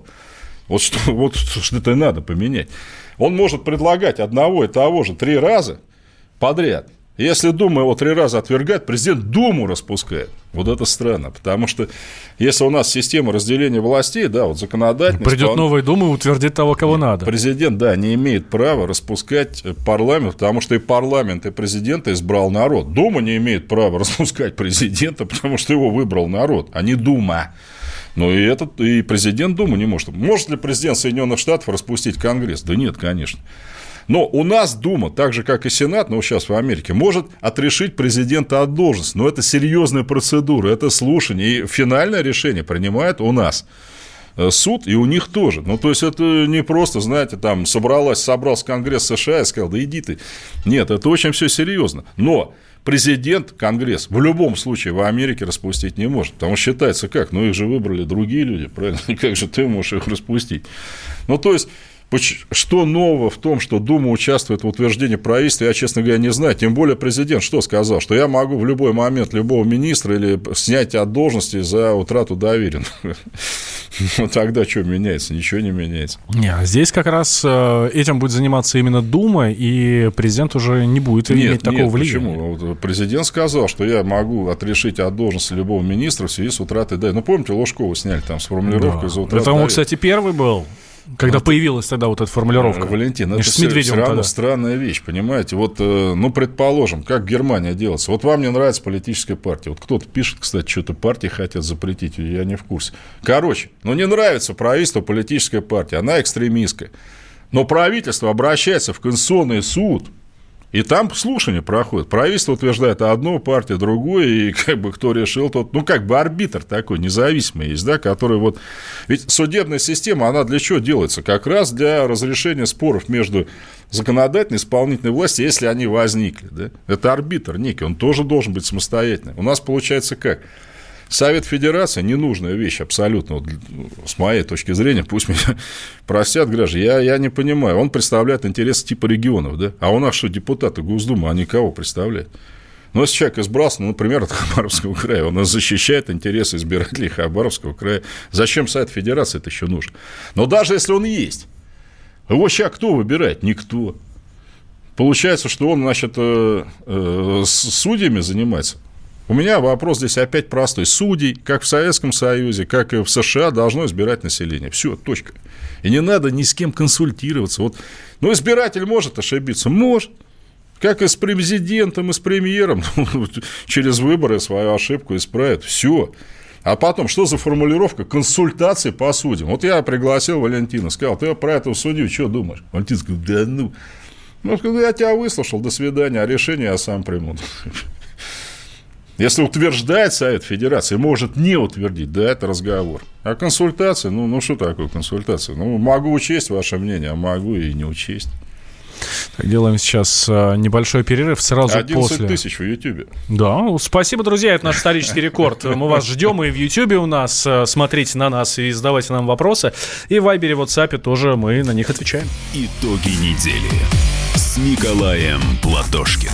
вот что, вот что-то надо поменять. Он может предлагать одного и того же три раза подряд. Если Дума его три раза отвергает, президент Думу распускает. Вот это странно, потому что если у нас система разделения властей, да, вот законодательная... Придет он... новая Дума и утвердит того, кого Нет, надо. Президент, да, не имеет права распускать парламент, потому что и парламент, и президента избрал народ. Дума не имеет права распускать президента, потому что его выбрал народ, а не Дума. Ну, и, этот, и президент Думы не может. Может ли президент Соединенных Штатов распустить Конгресс? Да нет, конечно. Но у нас Дума, так же, как и Сенат, ну, сейчас в Америке, может отрешить президента от должности. Но это серьезная процедура, это слушание. И финальное решение принимает у нас э, суд, и у них тоже. Ну, то есть, это не просто, знаете, там, собралась, собрался Конгресс США и сказал, да иди ты. Нет, это очень все серьезно. Но президент Конгресс в любом случае в Америке распустить не может. Потому что считается как? Ну, их же выбрали другие люди, правильно? Как же ты можешь их распустить? Ну, то есть, что нового в том, что Дума участвует в утверждении правительства, я, честно говоря, не знаю. Тем более президент что сказал? Что я могу в любой момент любого министра или снять от должности за утрату доверия. Ну, тогда что меняется? Ничего не меняется. Не, а здесь как раз э, этим будет заниматься именно Дума, и президент уже не будет нет, иметь такого нет, влияния. почему? Президент сказал, что я могу отрешить от должности любого министра в связи с утратой доверия. Ну, помните, Ложкова сняли там с формулировкой да. за утрату Это он, кстати, первый был. Когда вот, появилась тогда вот эта формулировка. Валентин, это все, все равно тогда. странная вещь, понимаете? Вот, э, ну, предположим, как Германия делается. Вот вам не нравится политическая партия. Вот кто-то пишет, кстати, что-то партии хотят запретить, я не в курсе. Короче, ну, не нравится правительство политическая партия, она экстремистская. Но правительство обращается в Конституционный суд – и там слушание проходит. Правительство утверждает одну, партия другую, и как бы кто решил, тот, ну, как бы арбитр такой независимый есть, да, который вот... Ведь судебная система, она для чего делается? Как раз для разрешения споров между законодательной и исполнительной властью, если они возникли, да. Это арбитр некий, он тоже должен быть самостоятельным. У нас получается как? Совет Федерации ненужная вещь абсолютно, вот, с моей точки зрения, пусть меня простят граждане, я, я не понимаю, он представляет интересы типа регионов, да, а у нас что, депутаты Госдумы, они кого представляют? Ну, если человек избрался, ну, например, от Хабаровского края, он защищает интересы избирателей Хабаровского края, зачем Совет Федерации это еще нужен? Но даже если он есть, его сейчас кто выбирает? Никто. Получается, что он, значит, э, э, судьями занимается. У меня вопрос здесь опять простой. Судей, как в Советском Союзе, как и в США, должно избирать население. Все, точка. И не надо ни с кем консультироваться. Вот, ну, избиратель может ошибиться? Может. Как и с президентом, и с премьером. Через выборы свою ошибку исправят. Все. А потом, что за формулировка? Консультации по судьям. Вот я пригласил Валентина, сказал, ты про этого судью что думаешь? Валентин сказал, да ну. Ну, я тебя выслушал, до свидания, а решение я сам приму. Если утверждает Совет Федерации, может не утвердить, да, это разговор. А консультация, ну, ну что такое консультация? Ну, могу учесть ваше мнение, а могу и не учесть. Так, делаем сейчас а, небольшой перерыв сразу 11 после. тысяч в Ютьюбе. Да, спасибо, друзья, это наш исторический рекорд. Мы вас ждем и в Ютьюбе у нас. А, смотрите на нас и задавайте нам вопросы. И в Вайбере, в WhatsApp тоже мы на них отвечаем. Итоги недели с Николаем Платошкиным.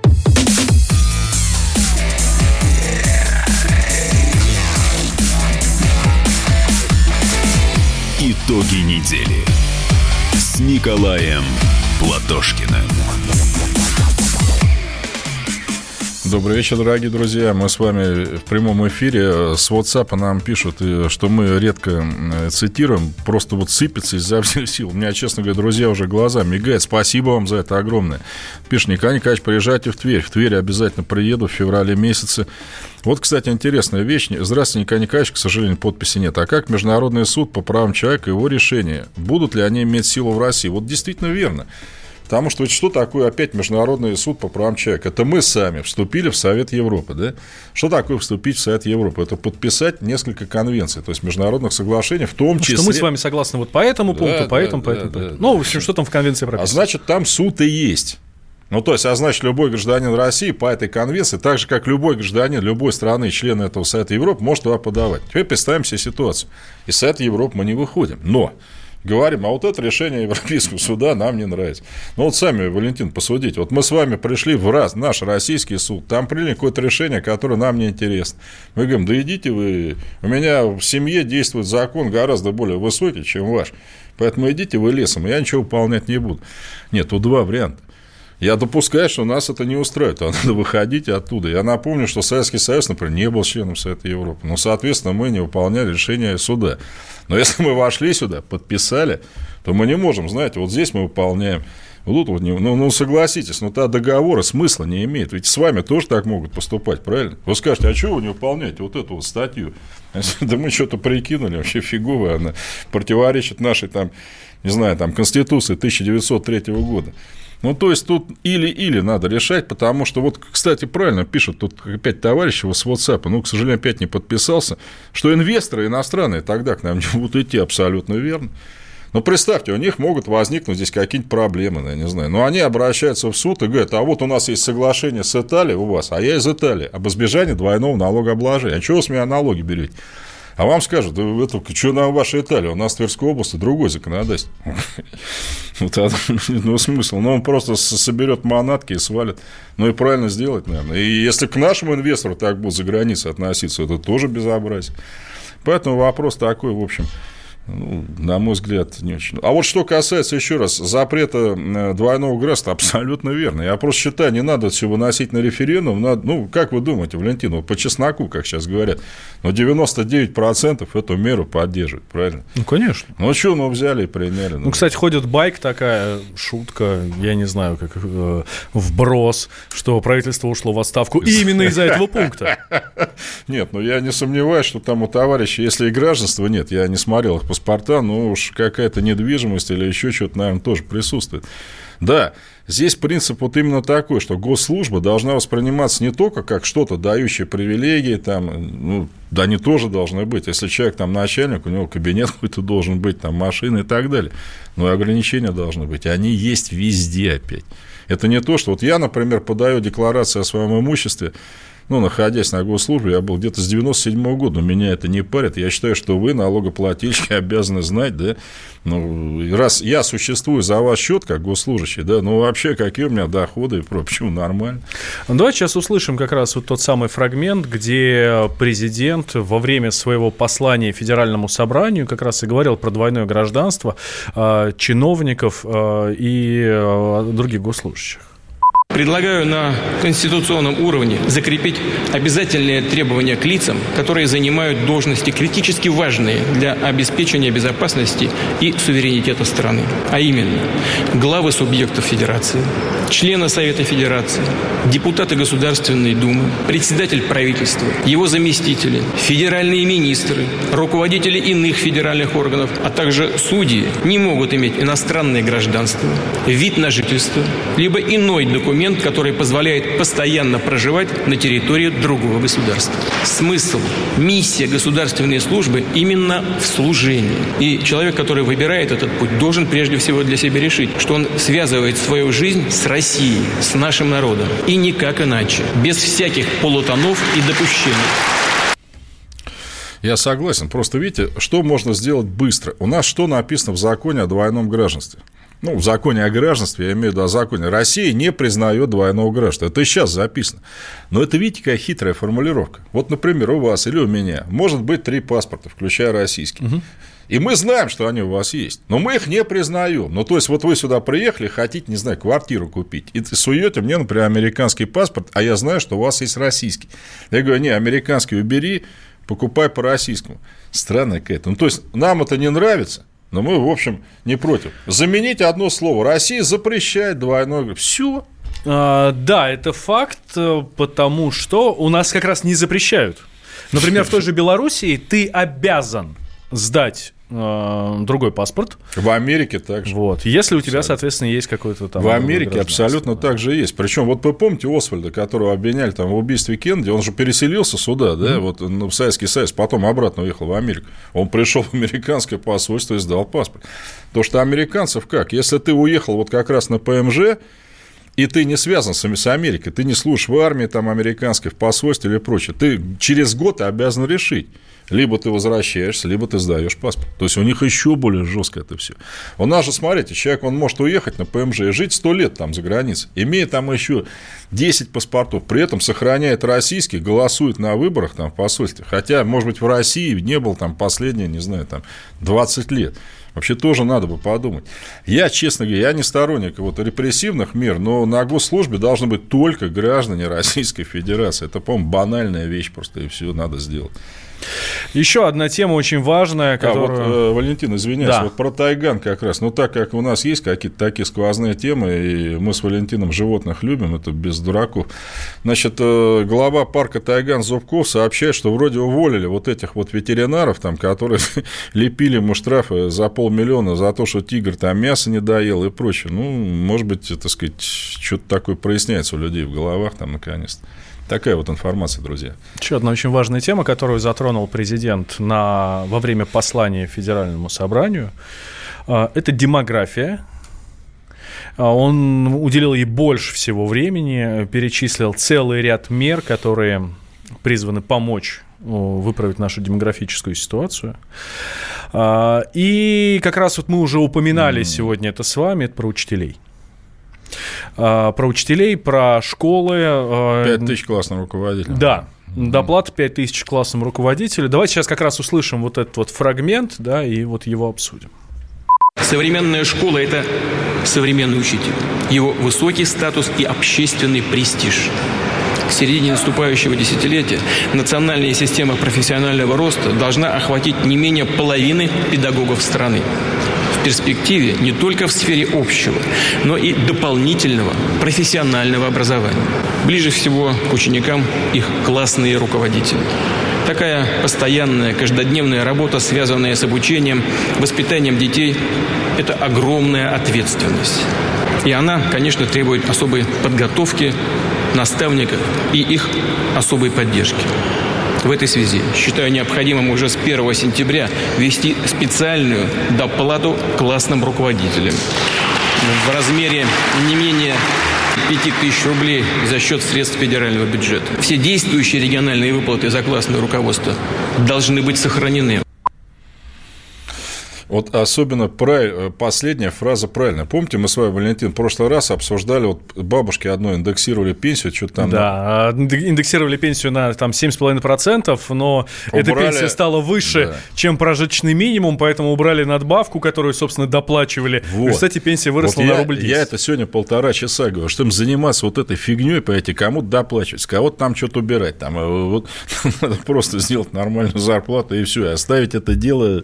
Итоги недели с Николаем Платошкиным. Добрый вечер, дорогие друзья. Мы с вами в прямом эфире. С WhatsApp нам пишут, э, что мы редко цитируем. Просто вот сыпется изо всех сил. У меня, честно говоря, друзья, уже глаза мигают. Спасибо вам за это огромное. Пишет Николай Николаевич, приезжайте в Тверь. В Тверь обязательно приеду в феврале месяце. Вот, кстати, интересная вещь. Здравствуйте, Николай Николаевич, к сожалению, подписи нет. А как Международный суд по правам человека и его решения? Будут ли они иметь силу в России? Вот действительно верно. Потому что что такое опять Международный суд по правам человека? Это мы сами вступили в Совет Европы. Да? Что такое вступить в Совет Европы? Это подписать несколько конвенций, то есть международных соглашений, в том числе... Что мы с вами согласны вот по этому пункту, Да, по да, этому, по да, этому. по да, этому. да. Ну, в общем, что там в конвенции А прописано? значит, там суд и есть. Ну, то есть, а значит, любой гражданин России по этой конвенции, так же, как любой гражданин любой страны, член этого Совета Европы, может туда подавать. Теперь представим себе ситуацию. Из Совета Европы мы не выходим. Но говорим, а вот это решение Европейского суда нам не нравится. Ну, вот сами, Валентин, посудите. Вот мы с вами пришли в раз, наш российский суд, там приняли какое-то решение, которое нам не интересно. Мы говорим, да идите вы, у меня в семье действует закон гораздо более высокий, чем ваш. Поэтому идите вы лесом, я ничего выполнять не буду. Нет, тут два варианта. Я допускаю, что нас это не устраивает, а надо выходить оттуда. Я напомню, что Советский Союз, например, не был членом Совета Европы. Но, соответственно, мы не выполняли решения суда. Но если мы вошли сюда, подписали, то мы не можем, знаете, вот здесь мы выполняем. Тут вот не, ну, ну, согласитесь, ну, та договора смысла не имеет. Ведь с вами тоже так могут поступать, правильно? Вы скажете, а чего вы не выполняете вот эту вот статью? Да мы что-то прикинули, вообще фиговая она противоречит нашей там, не знаю, там, Конституции 1903 года. Ну, то есть, тут или-или надо решать, потому что, вот, кстати, правильно пишут тут опять товарищ его с WhatsApp, ну, к сожалению, опять не подписался, что инвесторы иностранные тогда к нам не будут идти абсолютно верно. Ну, представьте, у них могут возникнуть здесь какие-нибудь проблемы, я не знаю. Но они обращаются в суд и говорят, а вот у нас есть соглашение с Италией у вас, а я из Италии, об избежании двойного налогообложения. А чего вы с меня налоги берете? А вам скажут, это, что нам ваша Италия, у нас в Тверской области другой законодательство. Вот это, ну, смысл. Ну, он просто соберет манатки и свалит. Ну, и правильно сделать, наверное. И если к нашему инвестору так будут за границей относиться, это тоже безобразие. Поэтому вопрос такой, в общем, ну, на мой взгляд, не очень. А вот что касается, еще раз, запрета э, двойного гражданства, абсолютно верно. Я просто считаю, не надо все выносить на референдум. Надо, ну, как вы думаете, Валентин, вот по чесноку, как сейчас говорят, но 99% эту меру поддерживают, правильно? Ну, конечно. Ну, что, ну, взяли и приняли. Ну, кстати, ходит байк такая, шутка, я не знаю, как э, вброс, что правительство ушло в отставку именно из-за этого пункта. Нет, ну, я не сомневаюсь, что там у товарища, если и гражданства нет, я не смотрел их паспорта, но уж какая-то недвижимость или еще что-то, наверное, тоже присутствует. Да, здесь принцип вот именно такой, что госслужба должна восприниматься не только как что-то дающее привилегии, там, ну, да, они тоже должны быть. Если человек там начальник, у него кабинет какой-то должен быть, там машина и так далее. Но и ограничения должны быть. Они есть везде опять. Это не то, что вот я, например, подаю декларацию о своем имуществе, ну, находясь на госслужбе, я был где-то с 97 года, меня это не парит. Я считаю, что вы, налогоплательщики, обязаны знать, да, ну, раз я существую за ваш счет, как госслужащий, да, ну, вообще, какие у меня доходы и прочее, почему нормально. Ну, давайте сейчас услышим как раз вот тот самый фрагмент, где президент во время своего послания Федеральному собранию как раз и говорил про двойное гражданство э, чиновников э, и э, других госслужащих. Предлагаю на конституционном уровне закрепить обязательные требования к лицам, которые занимают должности критически важные для обеспечения безопасности и суверенитета страны. А именно, главы субъектов Федерации, члены Совета Федерации, депутаты Государственной Думы, председатель правительства, его заместители, федеральные министры, руководители иных федеральных органов, а также судьи не могут иметь иностранное гражданство, вид на жительство, либо иной документ, документ, который позволяет постоянно проживать на территории другого государства. Смысл, миссия государственной службы именно в служении. И человек, который выбирает этот путь, должен прежде всего для себя решить, что он связывает свою жизнь с Россией, с нашим народом. И никак иначе, без всяких полутонов и допущений. Я согласен. Просто видите, что можно сделать быстро? У нас что написано в законе о двойном гражданстве? Ну, в законе о гражданстве, я имею в виду о законе, Россия не признает двойного гражданства. Это сейчас записано. Но это, видите, какая хитрая формулировка. Вот, например, у вас или у меня может быть три паспорта, включая российский. Угу. И мы знаем, что они у вас есть, но мы их не признаем. Ну, то есть, вот вы сюда приехали, хотите, не знаю, квартиру купить, и суете мне, например, американский паспорт, а я знаю, что у вас есть российский. Я говорю, не, американский убери, покупай по российскому. Странная какая-то. Ну, то есть, нам это не нравится, но мы, в общем, не против. Заменить одно слово. Россия запрещает двойной... Все. А, да, это факт, э, потому что у нас как раз не запрещают. Например, в той же Белоруссии ты обязан сдать э, другой паспорт. В Америке также. Вот. Если у тебя, абсолютно. соответственно, есть какой-то там... В Америке абсолютно так же есть. Причем, вот вы помните Освальда, которого обвиняли там в убийстве Кеннеди, он же переселился сюда, да, mm-hmm. вот ну, в Советский Союз, потом обратно уехал в Америку. Он пришел в американское посольство и сдал паспорт. То, что американцев как? Если ты уехал вот как раз на ПМЖ, и ты не связан с Америкой, ты не служишь в армии там, американской, в посольстве или прочее, ты через год обязан решить, либо ты возвращаешься, либо ты сдаешь паспорт. То есть у них еще более жестко это все. У нас же, смотрите, человек, он может уехать на ПМЖ и жить 100 лет там за границей, имея там еще 10 паспортов, при этом сохраняет российский, голосует на выборах там в посольстве. Хотя, может быть, в России не был там последние, не знаю, там 20 лет. Вообще тоже надо бы подумать. Я, честно говоря, я не сторонник вот репрессивных мер, но на госслужбе должны быть только граждане Российской Федерации. Это, по-моему, банальная вещь просто, и все надо сделать. Еще одна тема очень важная, которую... А, вот, э, Валентин, извиняюсь, да. вот про Тайган как раз. Ну, так как у нас есть какие-то такие сквозные темы, и мы с Валентином животных любим, это без дураков. Значит, э, глава парка Тайган Зубков сообщает, что вроде уволили вот этих вот ветеринаров, там, которые лепили ему штрафы за полмиллиона за то, что тигр там мясо не доел и прочее. Ну, может быть, так сказать, что-то такое проясняется у людей в головах там наконец-то. Такая вот информация, друзья. Еще одна очень важная тема, которую затронул президент на, во время послания Федеральному собранию, а, это демография. А, он уделил ей больше всего времени, перечислил целый ряд мер, которые призваны помочь выправить нашу демографическую ситуацию. А, и как раз вот мы уже упоминали mm. сегодня это с вами, это про учителей. А, про учителей, про школы. 5 а, тысяч классным руководителям. Да, Доплата 5 тысяч классным руководителю. Давайте сейчас как раз услышим вот этот вот фрагмент, да, и вот его обсудим. Современная школа – это современный учитель. Его высокий статус и общественный престиж. К середине наступающего десятилетия национальная система профессионального роста должна охватить не менее половины педагогов страны перспективе не только в сфере общего, но и дополнительного профессионального образования. Ближе всего к ученикам их классные руководители. Такая постоянная, каждодневная работа, связанная с обучением, воспитанием детей, это огромная ответственность. И она, конечно, требует особой подготовки наставников и их особой поддержки. В этой связи считаю необходимым уже с 1 сентября ввести специальную доплату классным руководителям. в размере не менее 5 тысяч рублей за счет средств федерального бюджета. Все действующие региональные выплаты за классное руководство должны быть сохранены. Вот особенно прав... последняя фраза правильная. Помните, мы с вами, Валентин, в прошлый раз обсуждали, вот бабушки одной индексировали пенсию, что-то там... Да, а, индексировали пенсию на там 7,5%, но убрали... эта пенсия стала выше, да. чем прожиточный минимум, поэтому убрали надбавку, которую, собственно, доплачивали. Вот. И, кстати, пенсия выросла вот на я, рубль 10. Я это сегодня полтора часа говорю, что им заниматься вот этой фигней, понимаете, кому-то доплачивать, кого-то там что-то убирать. Там, э, вот, надо просто сделать нормальную зарплату и все, и оставить это дело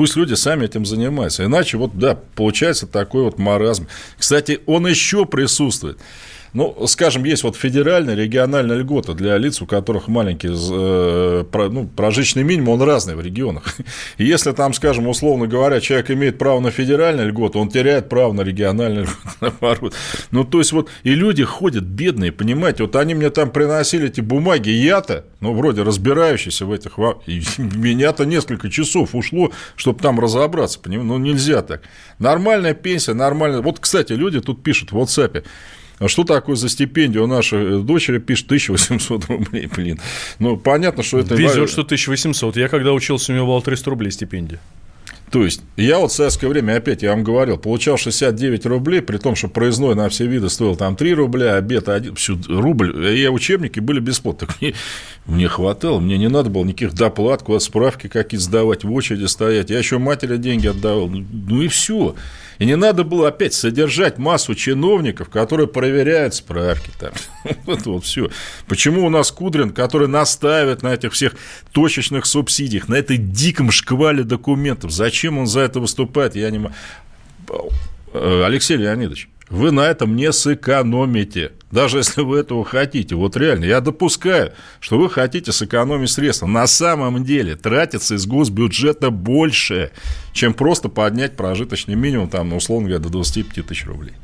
Пусть люди сами этим занимаются. Иначе вот, да, получается такой вот маразм. Кстати, он еще присутствует. Ну, скажем, есть вот федеральная, региональная льгота для лиц, у которых маленький э, ну, прожиточный минимум, он разный в регионах. И если там, скажем, условно говоря, человек имеет право на федеральную льготу, он теряет право на региональную льготу, наоборот. Ну, то есть, вот и люди ходят бедные, понимаете, вот они мне там приносили эти бумаги, я-то, ну, вроде разбирающийся в этих, меня-то несколько часов ушло, чтобы там разобраться, понимаете, ну, нельзя так. Нормальная пенсия, нормальная. Вот, кстати, люди тут пишут в WhatsApp, а что такое за стипендию? У нашей дочери пишет 1800 рублей, блин. Ну, понятно, что это... Везет, что 1800. Я когда учился, у меня было 300 рублей стипендия. То есть, я вот в советское время, опять я вам говорил, получал 69 рублей, при том, что проездной на все виды стоил там 3 рубля, обед 1, всю, рубль, и учебники были бесплатны. Мне, мне хватало, мне не надо было никаких доплат, куда справки какие-то сдавать, в очереди стоять. Я еще матери деньги отдавал. Ну, ну и все. И не надо было опять содержать массу чиновников, которые проверяют справки. Там. Вот, вот все. Почему у нас Кудрин, который настаивает на этих всех точечных субсидиях, на этой диком шквале документов, зачем он за это выступает, я не могу. Э, Алексей Леонидович, вы на этом не сэкономите. Даже если вы этого хотите. Вот реально, я допускаю, что вы хотите сэкономить средства. На самом деле тратится из госбюджета больше, чем просто поднять прожиточный минимум, там, условно говоря, до 25 тысяч рублей.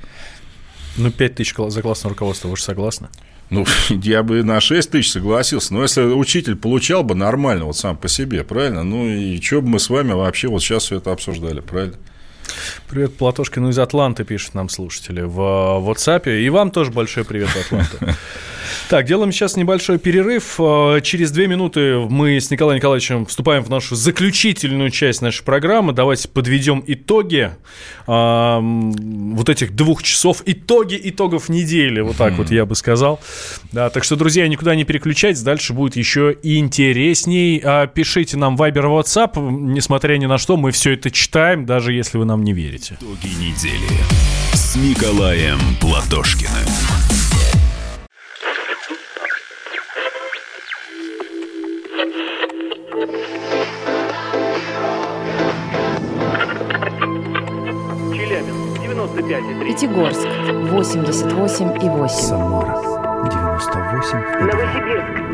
Ну, 5 тысяч за классное руководство, вы же согласны? Ну, я бы на 6 тысяч согласился. Но если учитель получал бы нормально вот сам по себе, правильно? Ну, и что бы мы с вами вообще вот сейчас все это обсуждали, правильно? Привет, Платошкину из Атланты, пишут нам слушатели в WhatsApp. И вам тоже большой привет, Атланта. Так, делаем сейчас небольшой перерыв. Э, через две минуты мы с Николаем Николаевичем вступаем в нашу заключительную часть нашей программы. Давайте подведем итоги э, вот этих двух часов. Итоги итогов недели, вот так вот я бы сказал. Да, так что, друзья, никуда не переключайтесь, дальше будет еще интересней. А пишите нам Viber WhatsApp, несмотря ни на что, мы все это читаем, даже если вы нам не верите. Итоги недели с Николаем Платошкиным. Пятигорск 88,8. Самара 98. Новосибирск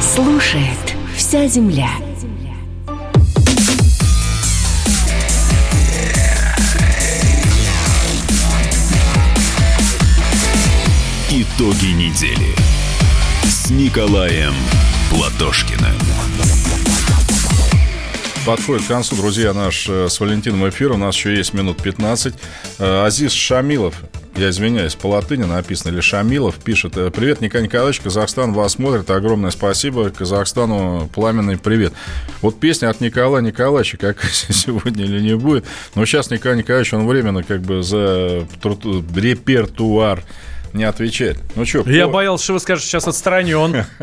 Слушает вся земля. Итоги недели с Николаем Платошкиным. Подходит к концу, друзья, наш э, с Валентином эфир. У нас еще есть минут 15. Э, Азиз Шамилов я извиняюсь, по латыни написано, или Шамилов пишет, «Э, привет, Николай Николаевич, Казахстан вас смотрит, огромное спасибо, Казахстану пламенный привет. Вот песня от Николая Николаевича, как сегодня или не будет, но сейчас Николай Николаевич, он временно как бы за репертуар не отвечает. Ну что? Я по... боялся, что вы скажете сейчас отстранен.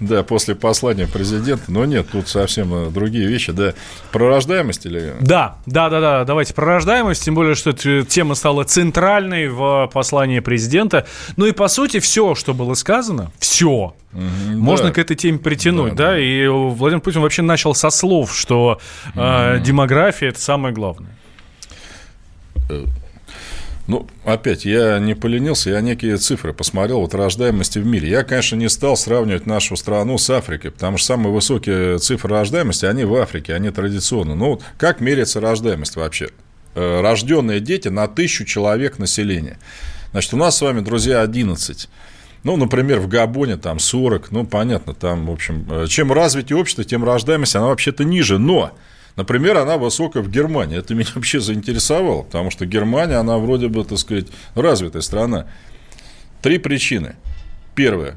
Да, после послания президента. Но нет, тут совсем э, другие вещи. Да, про рождаемость или... Да, да, да, да. Давайте про рождаемость. Тем более, что эта тема стала центральной в послании президента. Ну и, по сути, все, что было сказано, все, можно к этой теме притянуть, да, да? И Владимир Путин вообще начал со слов, что э, демография это самое главное. Ну, опять, я не поленился, я некие цифры посмотрел вот рождаемости в мире. Я, конечно, не стал сравнивать нашу страну с Африкой, потому что самые высокие цифры рождаемости, они в Африке, они традиционно. Ну, вот как меряется рождаемость вообще? Э, рожденные дети на тысячу человек населения. Значит, у нас с вами, друзья, 11. Ну, например, в Габоне там 40, ну, понятно, там, в общем, э, чем развитие общества, тем рождаемость, она вообще-то ниже, но Например, она высокая в Германии. Это меня вообще заинтересовало, потому что Германия, она вроде бы, так сказать, развитая страна. Три причины. Первое.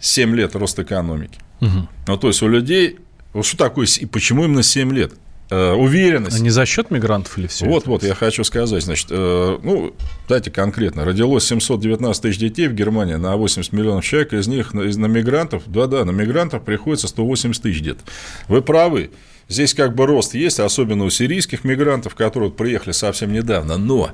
7 лет рост экономики. Угу. Ну, то есть, у людей... Вот что такое... И почему именно 7 лет? Э, уверенность. А не за счет мигрантов или все? Вот, вот, я хочу сказать. Значит, э, ну, дайте конкретно. Родилось 719 тысяч детей в Германии на 80 миллионов человек, из них на, на мигрантов, да-да, на мигрантов приходится 180 тысяч где-то. Вы правы. Здесь как бы рост есть, особенно у сирийских мигрантов, которые приехали совсем недавно. Но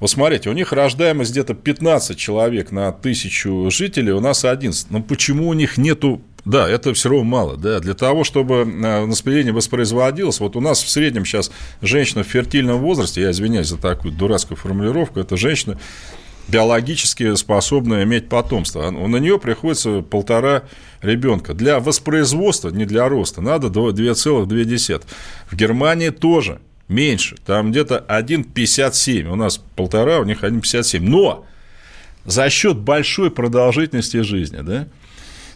вот смотрите, у них рождаемость где-то 15 человек на тысячу жителей, у нас 11. Но почему у них нету да, это все равно мало. Да. Для того, чтобы э, воспаление воспроизводилось, вот у нас в среднем сейчас женщина в фертильном возрасте, я извиняюсь за такую дурацкую формулировку, это женщина биологически способна иметь потомство. На нее приходится полтора ребенка. Для воспроизводства, не для роста, надо 2,2. В Германии тоже меньше. Там где-то 1,57. У нас полтора, у них 1,57. Но за счет большой продолжительности жизни, да,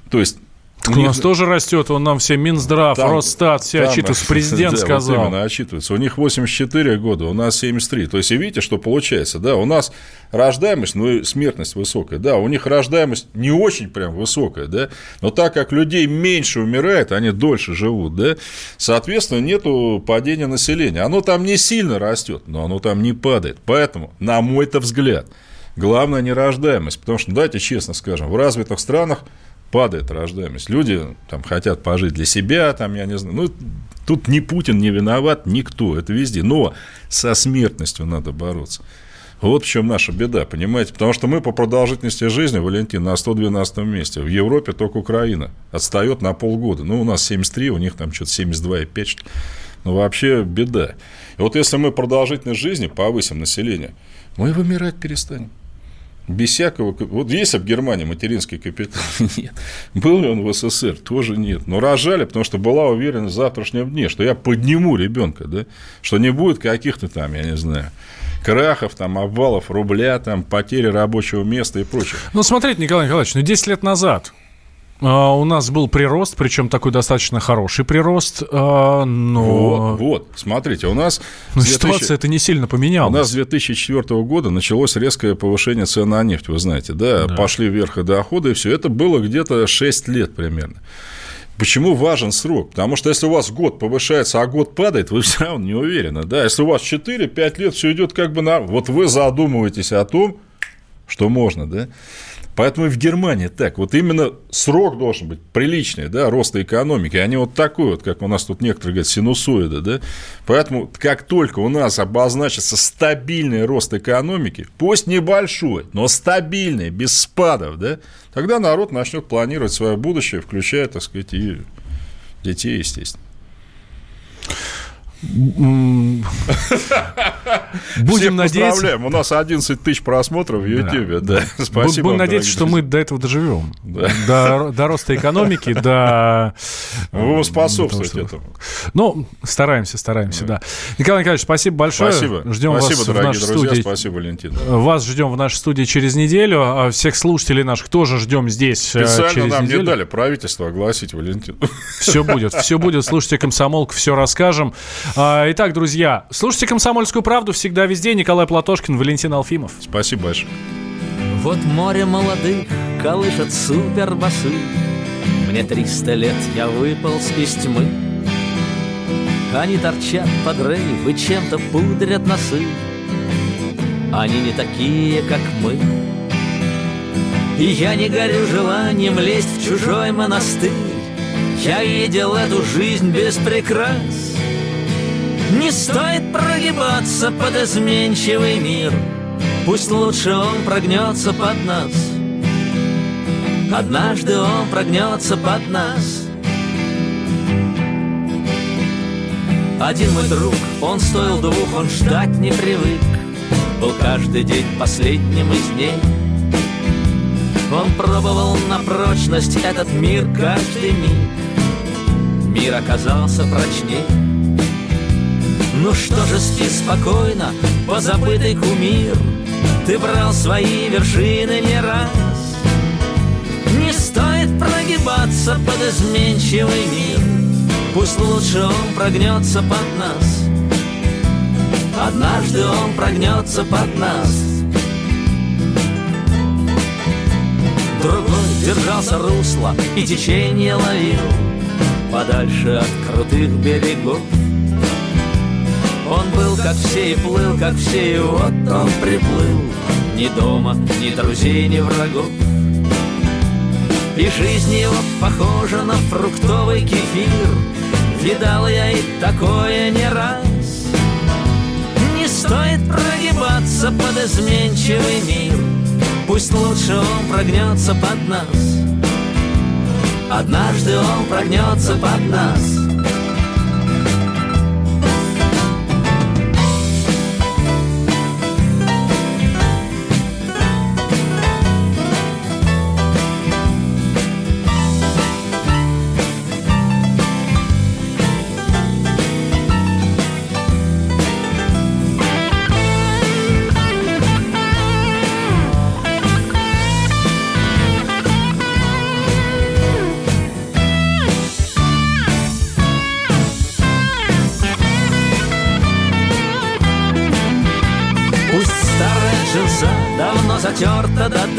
то есть так у, у нас тоже растет, он нам все Минздрав, там, Росстат, все там, отчитываются, президент да, сказал. Вот именно отчитываются. У них 84 года, у нас 73. То есть, и видите, что получается, да, у нас рождаемость, ну и смертность высокая, да, у них рождаемость не очень прям высокая, да, но так как людей меньше умирает, они дольше живут, да, соответственно, нету падения населения. Оно там не сильно растет, но оно там не падает. Поэтому, на мой-то взгляд, главное не рождаемость, потому что, давайте честно скажем, в развитых странах падает рождаемость. Люди там хотят пожить для себя, там, я не знаю. Ну, тут ни Путин не виноват, никто, это везде. Но со смертностью надо бороться. Вот в чем наша беда, понимаете? Потому что мы по продолжительности жизни, Валентин, на 112 месте. В Европе только Украина отстает на полгода. Ну, у нас 73, у них там что-то 72,5. Что ну, вообще беда. И вот если мы продолжительность жизни повысим население, мы вымирать перестанем без всякого... Вот есть в Германии материнский капитал? Нет. Был ли он в СССР? Тоже нет. Но рожали, потому что была уверенность в завтрашнем дне, что я подниму ребенка, да? что не будет каких-то там, я не знаю, крахов, там, обвалов рубля, там, потери рабочего места и прочее. Ну, смотрите, Николай Николаевич, ну, 10 лет назад у нас был прирост, причем такой достаточно хороший прирост, а, но... Вот, вот, смотрите, у нас... Но 2000... ситуация это не сильно поменялась. У нас с 2004 года началось резкое повышение цен на нефть, вы знаете, да? да. Пошли вверх и доходы, и все. Это было где-то 6 лет примерно. Почему важен срок? Потому что если у вас год повышается, а год падает, вы все равно не уверены. Да? Если у вас 4-5 лет все идет как бы на... Вот вы задумываетесь о том, что можно, да? Поэтому и в Германии так. Вот именно срок должен быть приличный, да, роста экономики, не вот такой вот, как у нас тут некоторые говорят, синусоида, да. Поэтому как только у нас обозначится стабильный рост экономики, пусть небольшой, но стабильный, без спадов, да, тогда народ начнет планировать свое будущее, включая, так сказать, и детей, естественно. Будем надеяться... У нас 11 тысяч просмотров в Ютьюбе. Да. Да. Спасибо. Будем надеяться, что мы до этого доживем. Да. До, до роста экономики, до... Вы способствуете этому. Ну, стараемся, стараемся, да. да. Николай Николаевич, спасибо большое. Спасибо. Ждем спасибо, вас дорогие в нашей друзья. студии. Спасибо, Валентин. Вас ждем в нашей студии через неделю. А всех слушателей наших тоже ждем здесь э, Специально через нам неделю. не дали правительство огласить, Валентин. Все будет, все будет. Слушайте комсомолку, все расскажем. А, итак, друзья, слушайте «Комсомольскую правду» всегда везде. Николай Платошкин, Валентин Алфимов. Спасибо большое. Вот море молодых колышет супербасы. Мне триста лет, я выполз из тьмы. Они торчат под рейв и чем-то пудрят носы. Они не такие, как мы. И я не горю желанием лезть в чужой монастырь. Я видел эту жизнь без прикрас. Не стоит прогибаться под изменчивый мир Пусть лучше он прогнется под нас Однажды он прогнется под нас Один мой друг, он стоил двух, он ждать не привык был каждый день последним из дней. Он пробовал на прочность этот мир каждый миг. Мир оказался прочней. Ну что же, спи спокойно, позабытый кумир, Ты брал свои вершины не раз. Не стоит прогибаться под изменчивый мир, Пусть лучше он прогнется под нас. Однажды он прогнется под нас. Другой держался русла и течение ловил Подальше от крутых берегов Он был как все и плыл, как все, и вот он приплыл. Ни дома, ни друзей, ни врагов. И жизнь его похожа на фруктовый кефир. Видал я и такое не раз. Не стоит прогибаться под изменчивый мир. Пусть лучше он прогнется под нас. Однажды он прогнется под нас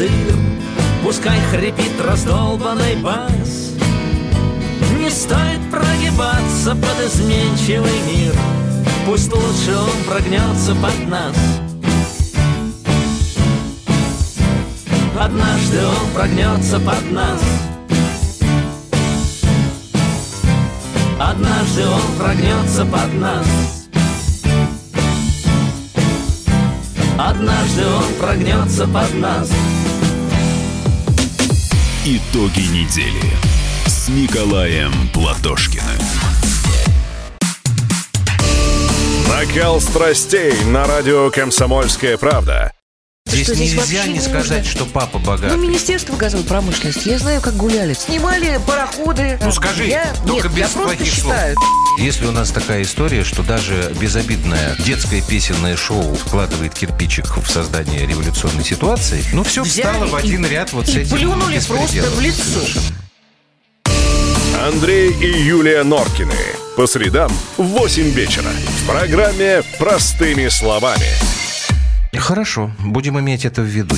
дыр Пускай хрипит раздолбанный бас. Не стоит прогибаться под изменчивый мир. Пусть лучше он прогнется под нас. Однажды он прогнется под нас. Однажды он прогнется под нас. Однажды он прогнется под нас. Итоги недели с Николаем Платошкиным. Накал страстей на радио «Комсомольская правда». Здесь что здесь нельзя не не сказать, нужно. что папа богатый. Ну, Министерство газовой промышленности, я знаю, как гуляли. Снимали пароходы. Ну скажи, я... только Нет, без я просто плохих слов. считаю. Если у нас такая история, что даже безобидное детское песенное шоу вкладывает кирпичик в создание революционной ситуации, ну все Взяли встало в и- один ряд вот с и этим плюнули просто в лицо. Совершенно. Андрей и Юлия Норкины. По средам в 8 вечера. В программе «Простыми словами». Хорошо, будем иметь это в виду.